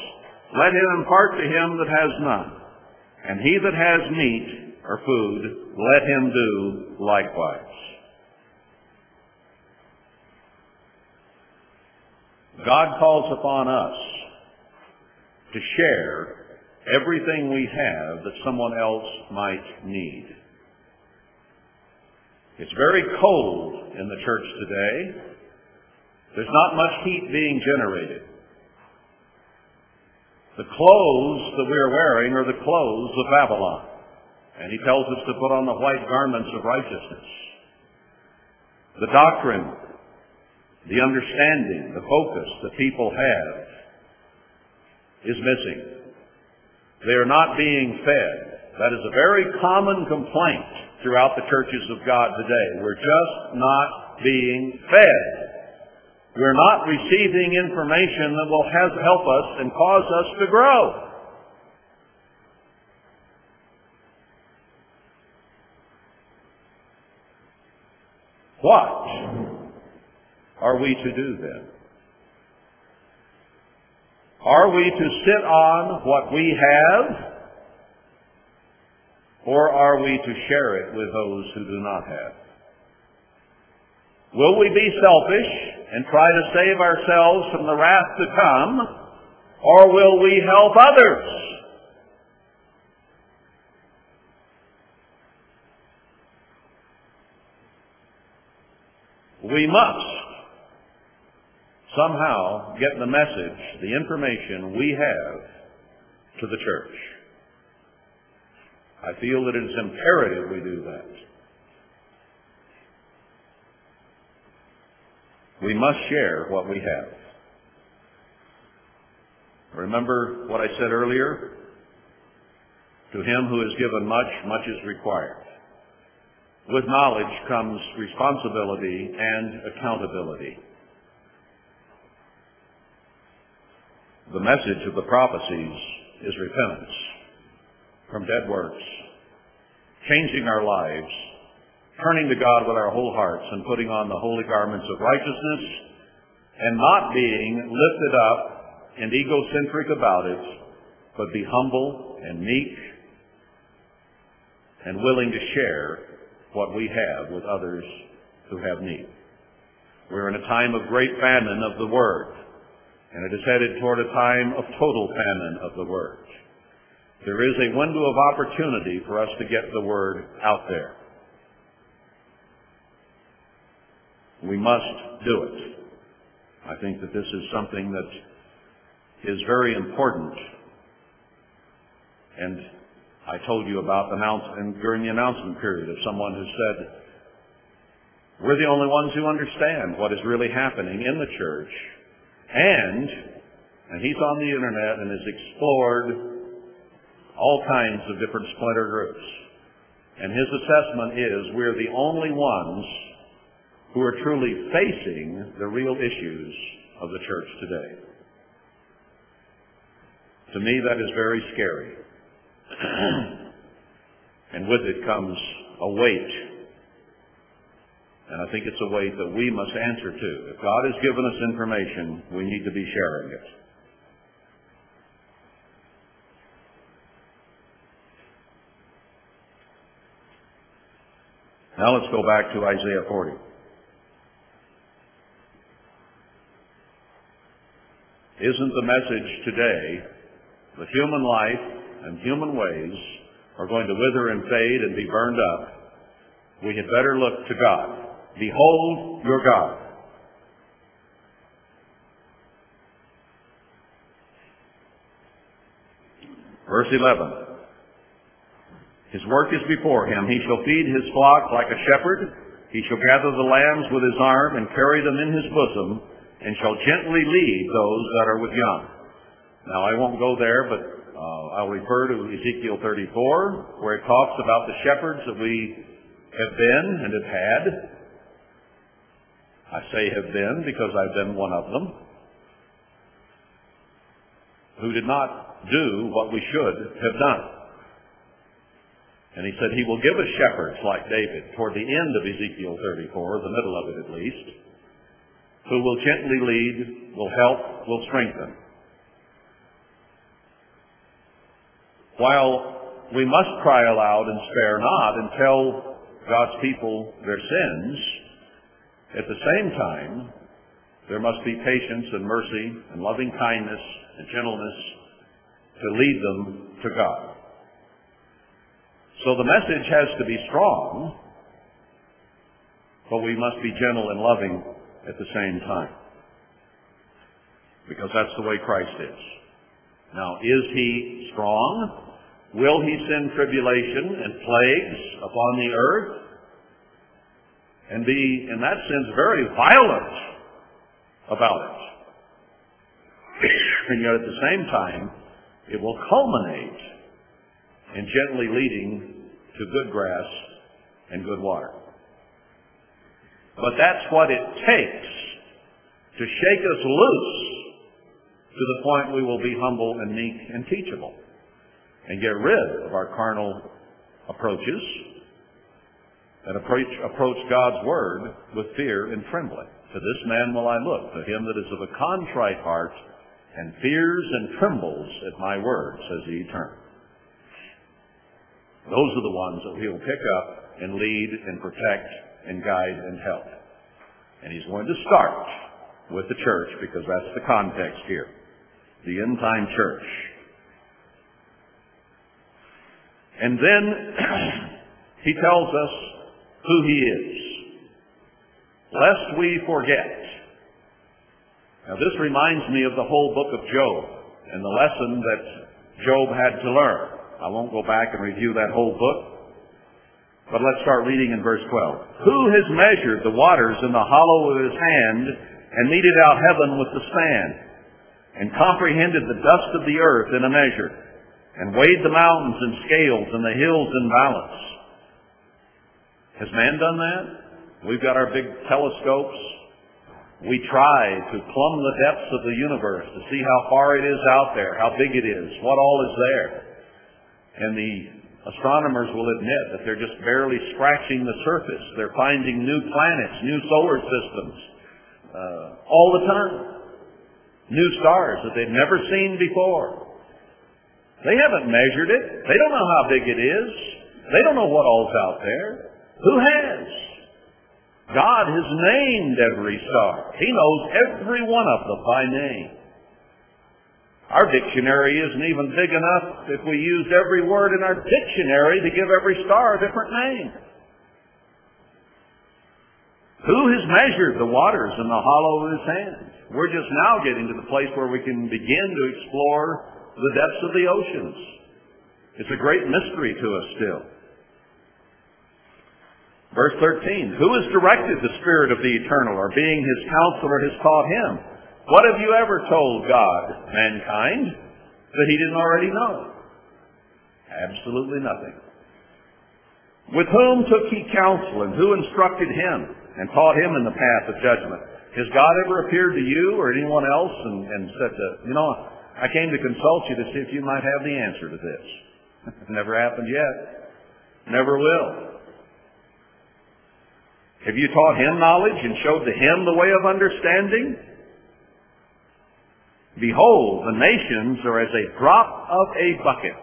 let him impart to him that has none. And he that has meat or food, let him do likewise. God calls upon us to share everything we have that someone else might need. It's very cold in the church today. There's not much heat being generated. The clothes that we are wearing are the clothes of Babylon. And he tells us to put on the white garments of righteousness. The doctrine, the understanding, the focus that people have is missing. They are not being fed. That is a very common complaint throughout the churches of God today. We're just not being fed. We're not receiving information that will help us and cause us to grow. What are we to do then? Are we to sit on what we have? Or are we to share it with those who do not have? Will we be selfish and try to save ourselves from the wrath to come, or will we help others? We must somehow get the message, the information we have to the church. I feel that it is imperative we do that. We must share what we have. Remember what I said earlier? To him who is given much, much is required. With knowledge comes responsibility and accountability. The message of the prophecies is repentance from dead works, changing our lives, turning to God with our whole hearts and putting on the holy garments of righteousness and not being lifted up and egocentric about it, but be humble and meek and willing to share what we have with others who have need. We're in a time of great famine of the Word. And it is headed toward a time of total famine of the Word. There is a window of opportunity for us to get the Word out there. We must do it. I think that this is something that is very important. And I told you about the during the announcement period of someone who said, we're the only ones who understand what is really happening in the church. And, and he's on the internet and has explored all kinds of different splinter groups. And his assessment is we're the only ones who are truly facing the real issues of the church today. To me, that is very scary. and with it comes a weight. And I think it's a weight that we must answer to. If God has given us information, we need to be sharing it. Now let's go back to Isaiah 40. Isn't the message today that human life and human ways are going to wither and fade and be burned up, we had better look to God. Behold your God. Verse 11. His work is before him. He shall feed his flock like a shepherd. He shall gather the lambs with his arm and carry them in his bosom and shall gently lead those that are with young. Now I won't go there, but uh, I'll refer to Ezekiel 34, where it talks about the shepherds that we have been and have had. I say have been because I've been one of them, who did not do what we should have done. And he said he will give us shepherds like David toward the end of Ezekiel 34, the middle of it at least, who will gently lead, will help, will strengthen. While we must cry aloud and spare not and tell God's people their sins, at the same time, there must be patience and mercy and loving kindness and gentleness to lead them to God. So the message has to be strong, but we must be gentle and loving at the same time. Because that's the way Christ is. Now, is he strong? Will he send tribulation and plagues upon the earth? And be, in that sense, very violent about it. and yet at the same time, it will culminate in gently leading to good grass and good water. But that's what it takes to shake us loose to the point we will be humble and meek and teachable and get rid of our carnal approaches and approach, approach God's word with fear and trembling. To this man will I look, to him that is of a contrite heart and fears and trembles at my word, says the Eternal. Those are the ones that he'll pick up and lead and protect and guide and help. And he's going to start with the church because that's the context here. The end time church. And then he tells us who he is. Lest we forget. Now this reminds me of the whole book of Job and the lesson that Job had to learn. I won't go back and review that whole book, but let's start reading in verse 12. Who has measured the waters in the hollow of his hand and meted out heaven with the span and comprehended the dust of the earth in a measure? and weighed the mountains in scales and the hills in balance. Has man done that? We've got our big telescopes. We try to plumb the depths of the universe to see how far it is out there, how big it is, what all is there. And the astronomers will admit that they're just barely scratching the surface. They're finding new planets, new solar systems, uh, all the time. New stars that they've never seen before. They haven't measured it. They don't know how big it is. They don't know what all's out there. Who has? God has named every star. He knows every one of them by name. Our dictionary isn't even big enough if we used every word in our dictionary to give every star a different name. Who has measured the waters in the hollow of his hand? We're just now getting to the place where we can begin to explore the depths of the oceans. It's a great mystery to us still. Verse 13, who has directed the Spirit of the Eternal, or being his counselor has taught him? What have you ever told God, mankind, that he didn't already know? Absolutely nothing. With whom took he counsel, and who instructed him, and taught him in the path of judgment? Has God ever appeared to you or anyone else and, and said, to, you know, I came to consult you to see if you might have the answer to this? Never happened yet. Never will. Have you taught him knowledge and showed to him the way of understanding? Behold, the nations are as a drop of a bucket.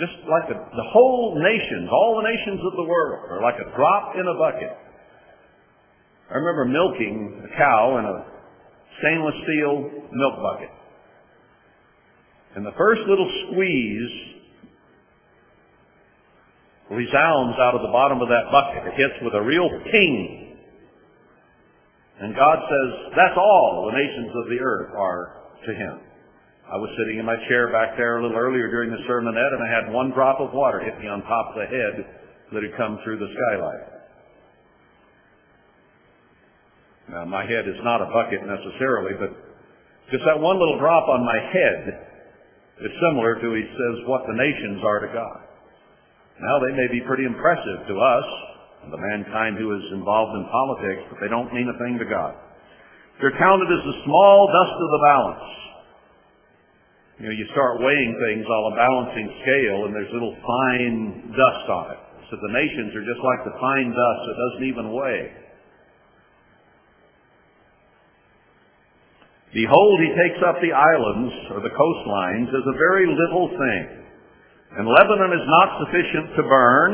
Just like the, the whole nations, all the nations of the world are like a drop in a bucket. I remember milking a cow in a stainless steel milk bucket. And the first little squeeze resounds out of the bottom of that bucket. It hits with a real ping. And God says, that's all the nations of the earth are to him. I was sitting in my chair back there a little earlier during the sermonette and I had one drop of water hit me on top of the head that had come through the skylight. Now my head is not a bucket necessarily, but just that one little drop on my head is similar to, he says, what the nations are to God. Now, they may be pretty impressive to us, and the mankind who is involved in politics, but they don't mean a thing to God. They're counted as the small dust of the balance. You know, you start weighing things on a balancing scale, and there's little fine dust on it. So the nations are just like the fine dust that doesn't even weigh. Behold, he takes up the islands, or the coastlines, as a very little thing. And Lebanon is not sufficient to burn.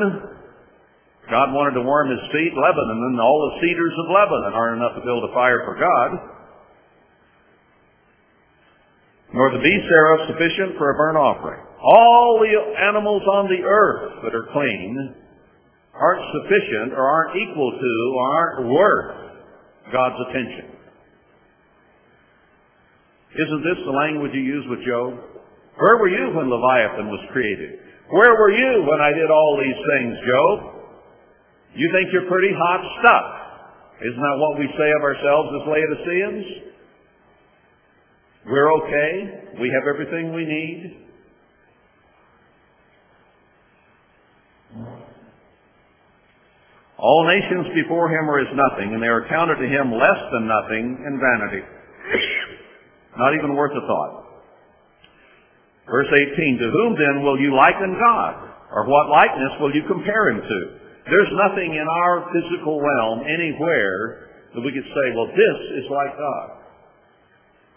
God wanted to warm his feet. Lebanon and all the cedars of Lebanon aren't enough to build a fire for God. Nor the bee seraph sufficient for a burnt offering. All the animals on the earth that are clean aren't sufficient or aren't equal to or aren't worth God's attention. Isn't this the language you use with Job? Where were you when Leviathan was created? Where were you when I did all these things, Job? You think you're pretty hot stuff. Isn't that what we say of ourselves as Laodiceans? We're okay. We have everything we need. All nations before him are as nothing, and they are counted to him less than nothing in vanity. Not even worth a thought. Verse 18, to whom then will you liken God? Or what likeness will you compare him to? There's nothing in our physical realm anywhere that we could say, well, this is like God.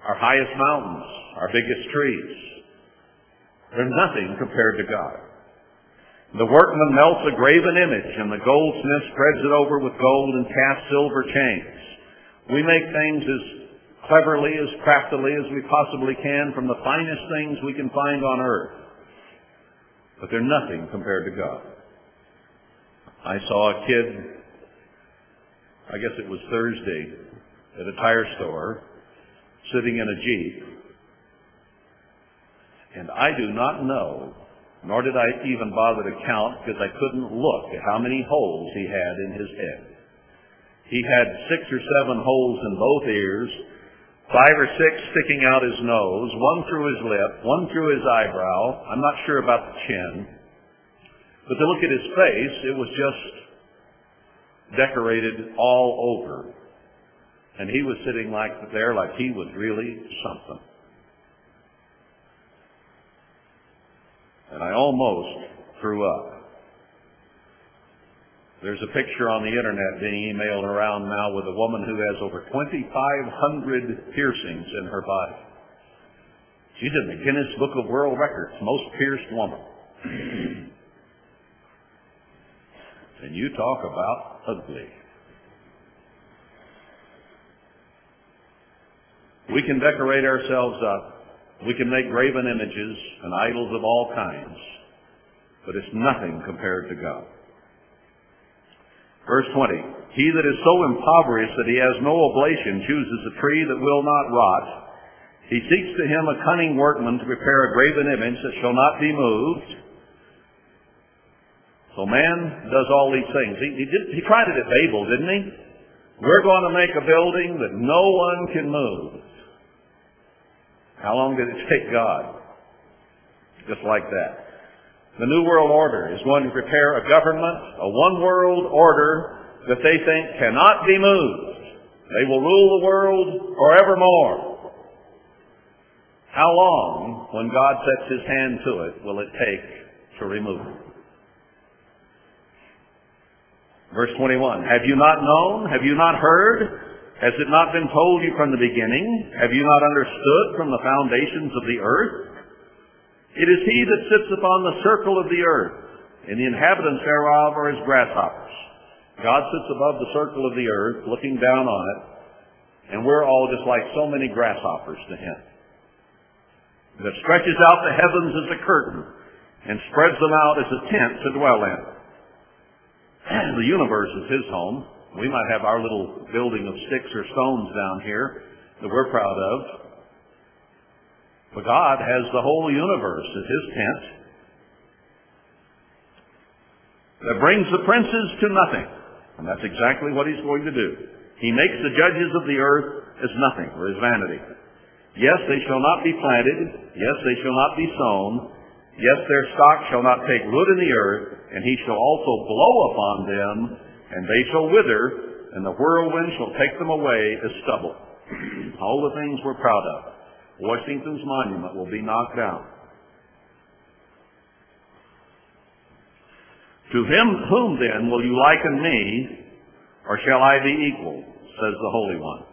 Our highest mountains, our biggest trees. They're nothing compared to God. The workman melts a graven image, and the goldsmith spreads it over with gold and casts silver chains. We make things as cleverly, as craftily as we possibly can from the finest things we can find on earth. But they're nothing compared to God. I saw a kid, I guess it was Thursday, at a tire store, sitting in a Jeep. And I do not know, nor did I even bother to count because I couldn't look at how many holes he had in his head. He had six or seven holes in both ears, five or six sticking out his nose, one through his lip, one through his eyebrow. I'm not sure about the chin. But to look at his face, it was just decorated all over. And he was sitting like there like he was really something. And I almost threw up. There's a picture on the internet being emailed around now with a woman who has over 2,500 piercings in her body. She's in the Guinness Book of World Records, most pierced woman. and you talk about ugly. We can decorate ourselves up. We can make graven images and idols of all kinds. But it's nothing compared to God. Verse 20. He that is so impoverished that he has no oblation chooses a tree that will not rot. He seeks to him a cunning workman to prepare a graven image that shall not be moved. So man does all these things. He, he, did, he tried it at Babel, didn't he? We're going to make a building that no one can move. How long did it take God? Just like that. The New World Order is going to prepare a government, a one world order that they think cannot be moved. They will rule the world forevermore. How long, when God sets his hand to it, will it take to remove it? Verse 21, Have you not known? Have you not heard? Has it not been told you from the beginning? Have you not understood from the foundations of the earth? It is he that sits upon the circle of the earth, and the inhabitants thereof are as grasshoppers. God sits above the circle of the earth, looking down on it, and we're all just like so many grasshoppers to him. That stretches out the heavens as a curtain, and spreads them out as a tent to dwell in. the universe is his home. We might have our little building of sticks or stones down here that we're proud of. But God has the whole universe as his tent that brings the princes to nothing. And that's exactly what he's going to do. He makes the judges of the earth as nothing, or as vanity. Yes, they shall not be planted. Yes, they shall not be sown. Yes, their stock shall not take root in the earth, and he shall also blow upon them, and they shall wither, and the whirlwind shall take them away as stubble. All the things we're proud of. Washington's monument will be knocked down. To him, whom then will you liken me, or shall I be equal, says the Holy One.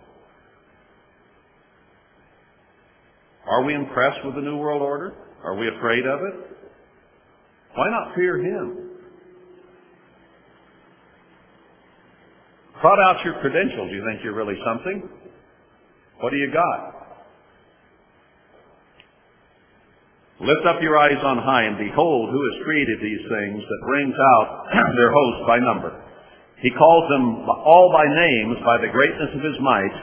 Are we impressed with the New World Order? Are we afraid of it? Why not fear him? Trot out your credentials. You think you're really something? What do you got? Lift up your eyes on high and behold who has created these things that brings out their host by number. He calls them all by names by the greatness of his might,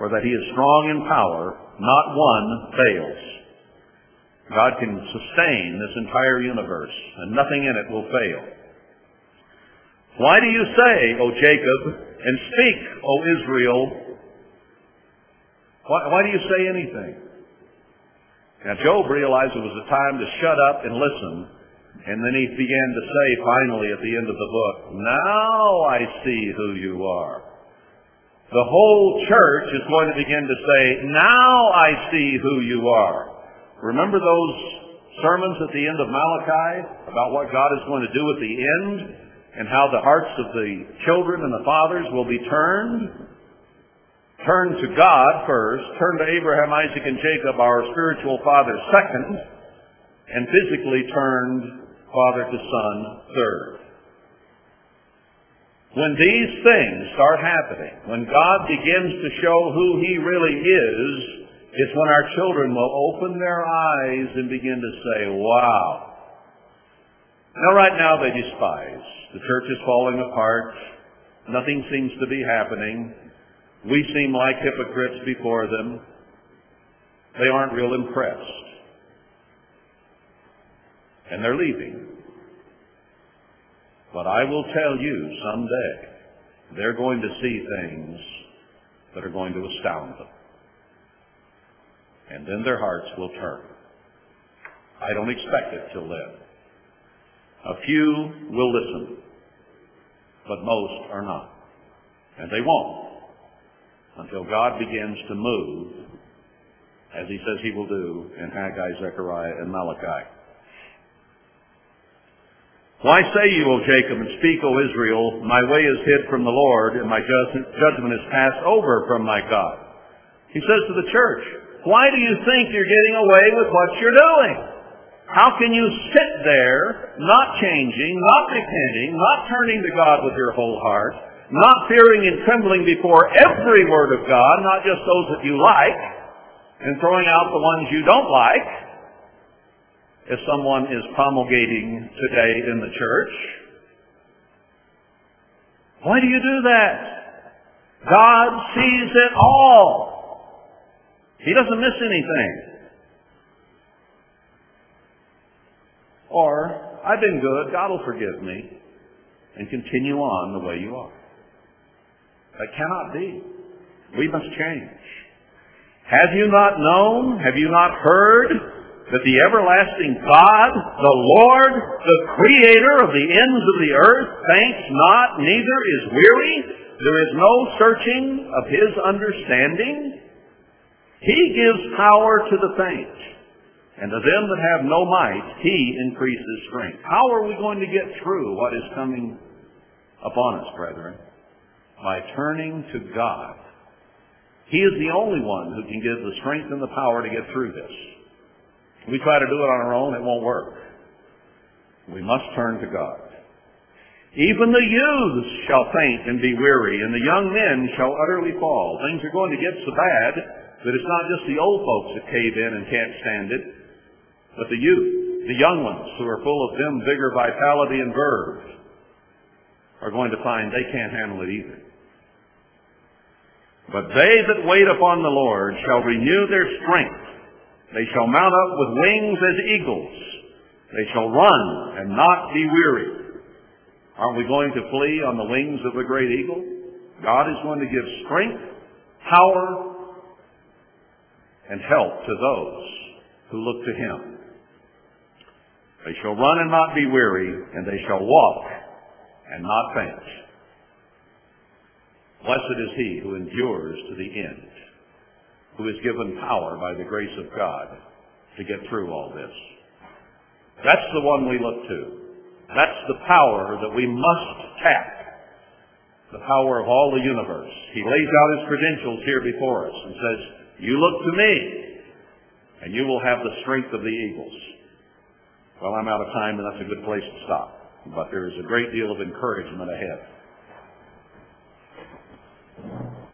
for that he is strong in power, not one fails. God can sustain this entire universe, and nothing in it will fail. Why do you say, O Jacob, and speak, O Israel? Why, why do you say anything? Now Job realized it was a time to shut up and listen. And then he began to say finally at the end of the book, now I see who you are. The whole church is going to begin to say, now I see who you are. Remember those sermons at the end of Malachi about what God is going to do at the end and how the hearts of the children and the fathers will be turned? Turn to God first, turn to Abraham, Isaac, and Jacob, our spiritual fathers second, and physically turned father to son third. When these things start happening, when God begins to show who He really is, it's when our children will open their eyes and begin to say, wow. Now right now they despise. The church is falling apart. Nothing seems to be happening. We seem like hypocrites before them. They aren't real impressed. And they're leaving. But I will tell you someday, they're going to see things that are going to astound them. And then their hearts will turn. I don't expect it to live. A few will listen, but most are not. And they won't until God begins to move, as he says he will do in Haggai, Zechariah, and Malachi. Why say you, O Jacob, and speak, O Israel, my way is hid from the Lord, and my judgment is passed over from my God? He says to the church, why do you think you're getting away with what you're doing? How can you sit there, not changing, not repenting, not turning to God with your whole heart, not fearing and trembling before every word of God, not just those that you like, and throwing out the ones you don't like, as someone is promulgating today in the church. Why do you do that? God sees it all. He doesn't miss anything. Or, I've been good, God will forgive me, and continue on the way you are. That cannot be. We must change. Have you not known? Have you not heard that the everlasting God, the Lord, the creator of the ends of the earth, faints not, neither is weary? There is no searching of his understanding. He gives power to the faint. And to them that have no might, he increases strength. How are we going to get through what is coming upon us, brethren? By turning to God. He is the only one who can give the strength and the power to get through this. we try to do it on our own, it won't work. We must turn to God. Even the youths shall faint and be weary, and the young men shall utterly fall. Things are going to get so bad that it's not just the old folks that cave in and can't stand it, but the youth, the young ones who are full of vim, vigor, vitality, and verve, are going to find they can't handle it either. But they that wait upon the Lord shall renew their strength. They shall mount up with wings as eagles. They shall run and not be weary. Aren't we going to flee on the wings of the great eagle? God is going to give strength, power, and help to those who look to Him. They shall run and not be weary, and they shall walk and not faint. Blessed is he who endures to the end, who is given power by the grace of God to get through all this. That's the one we look to. That's the power that we must tap. The power of all the universe. He lays out his credentials here before us and says, you look to me, and you will have the strength of the eagles. Well, I'm out of time, and that's a good place to stop. But there is a great deal of encouragement ahead.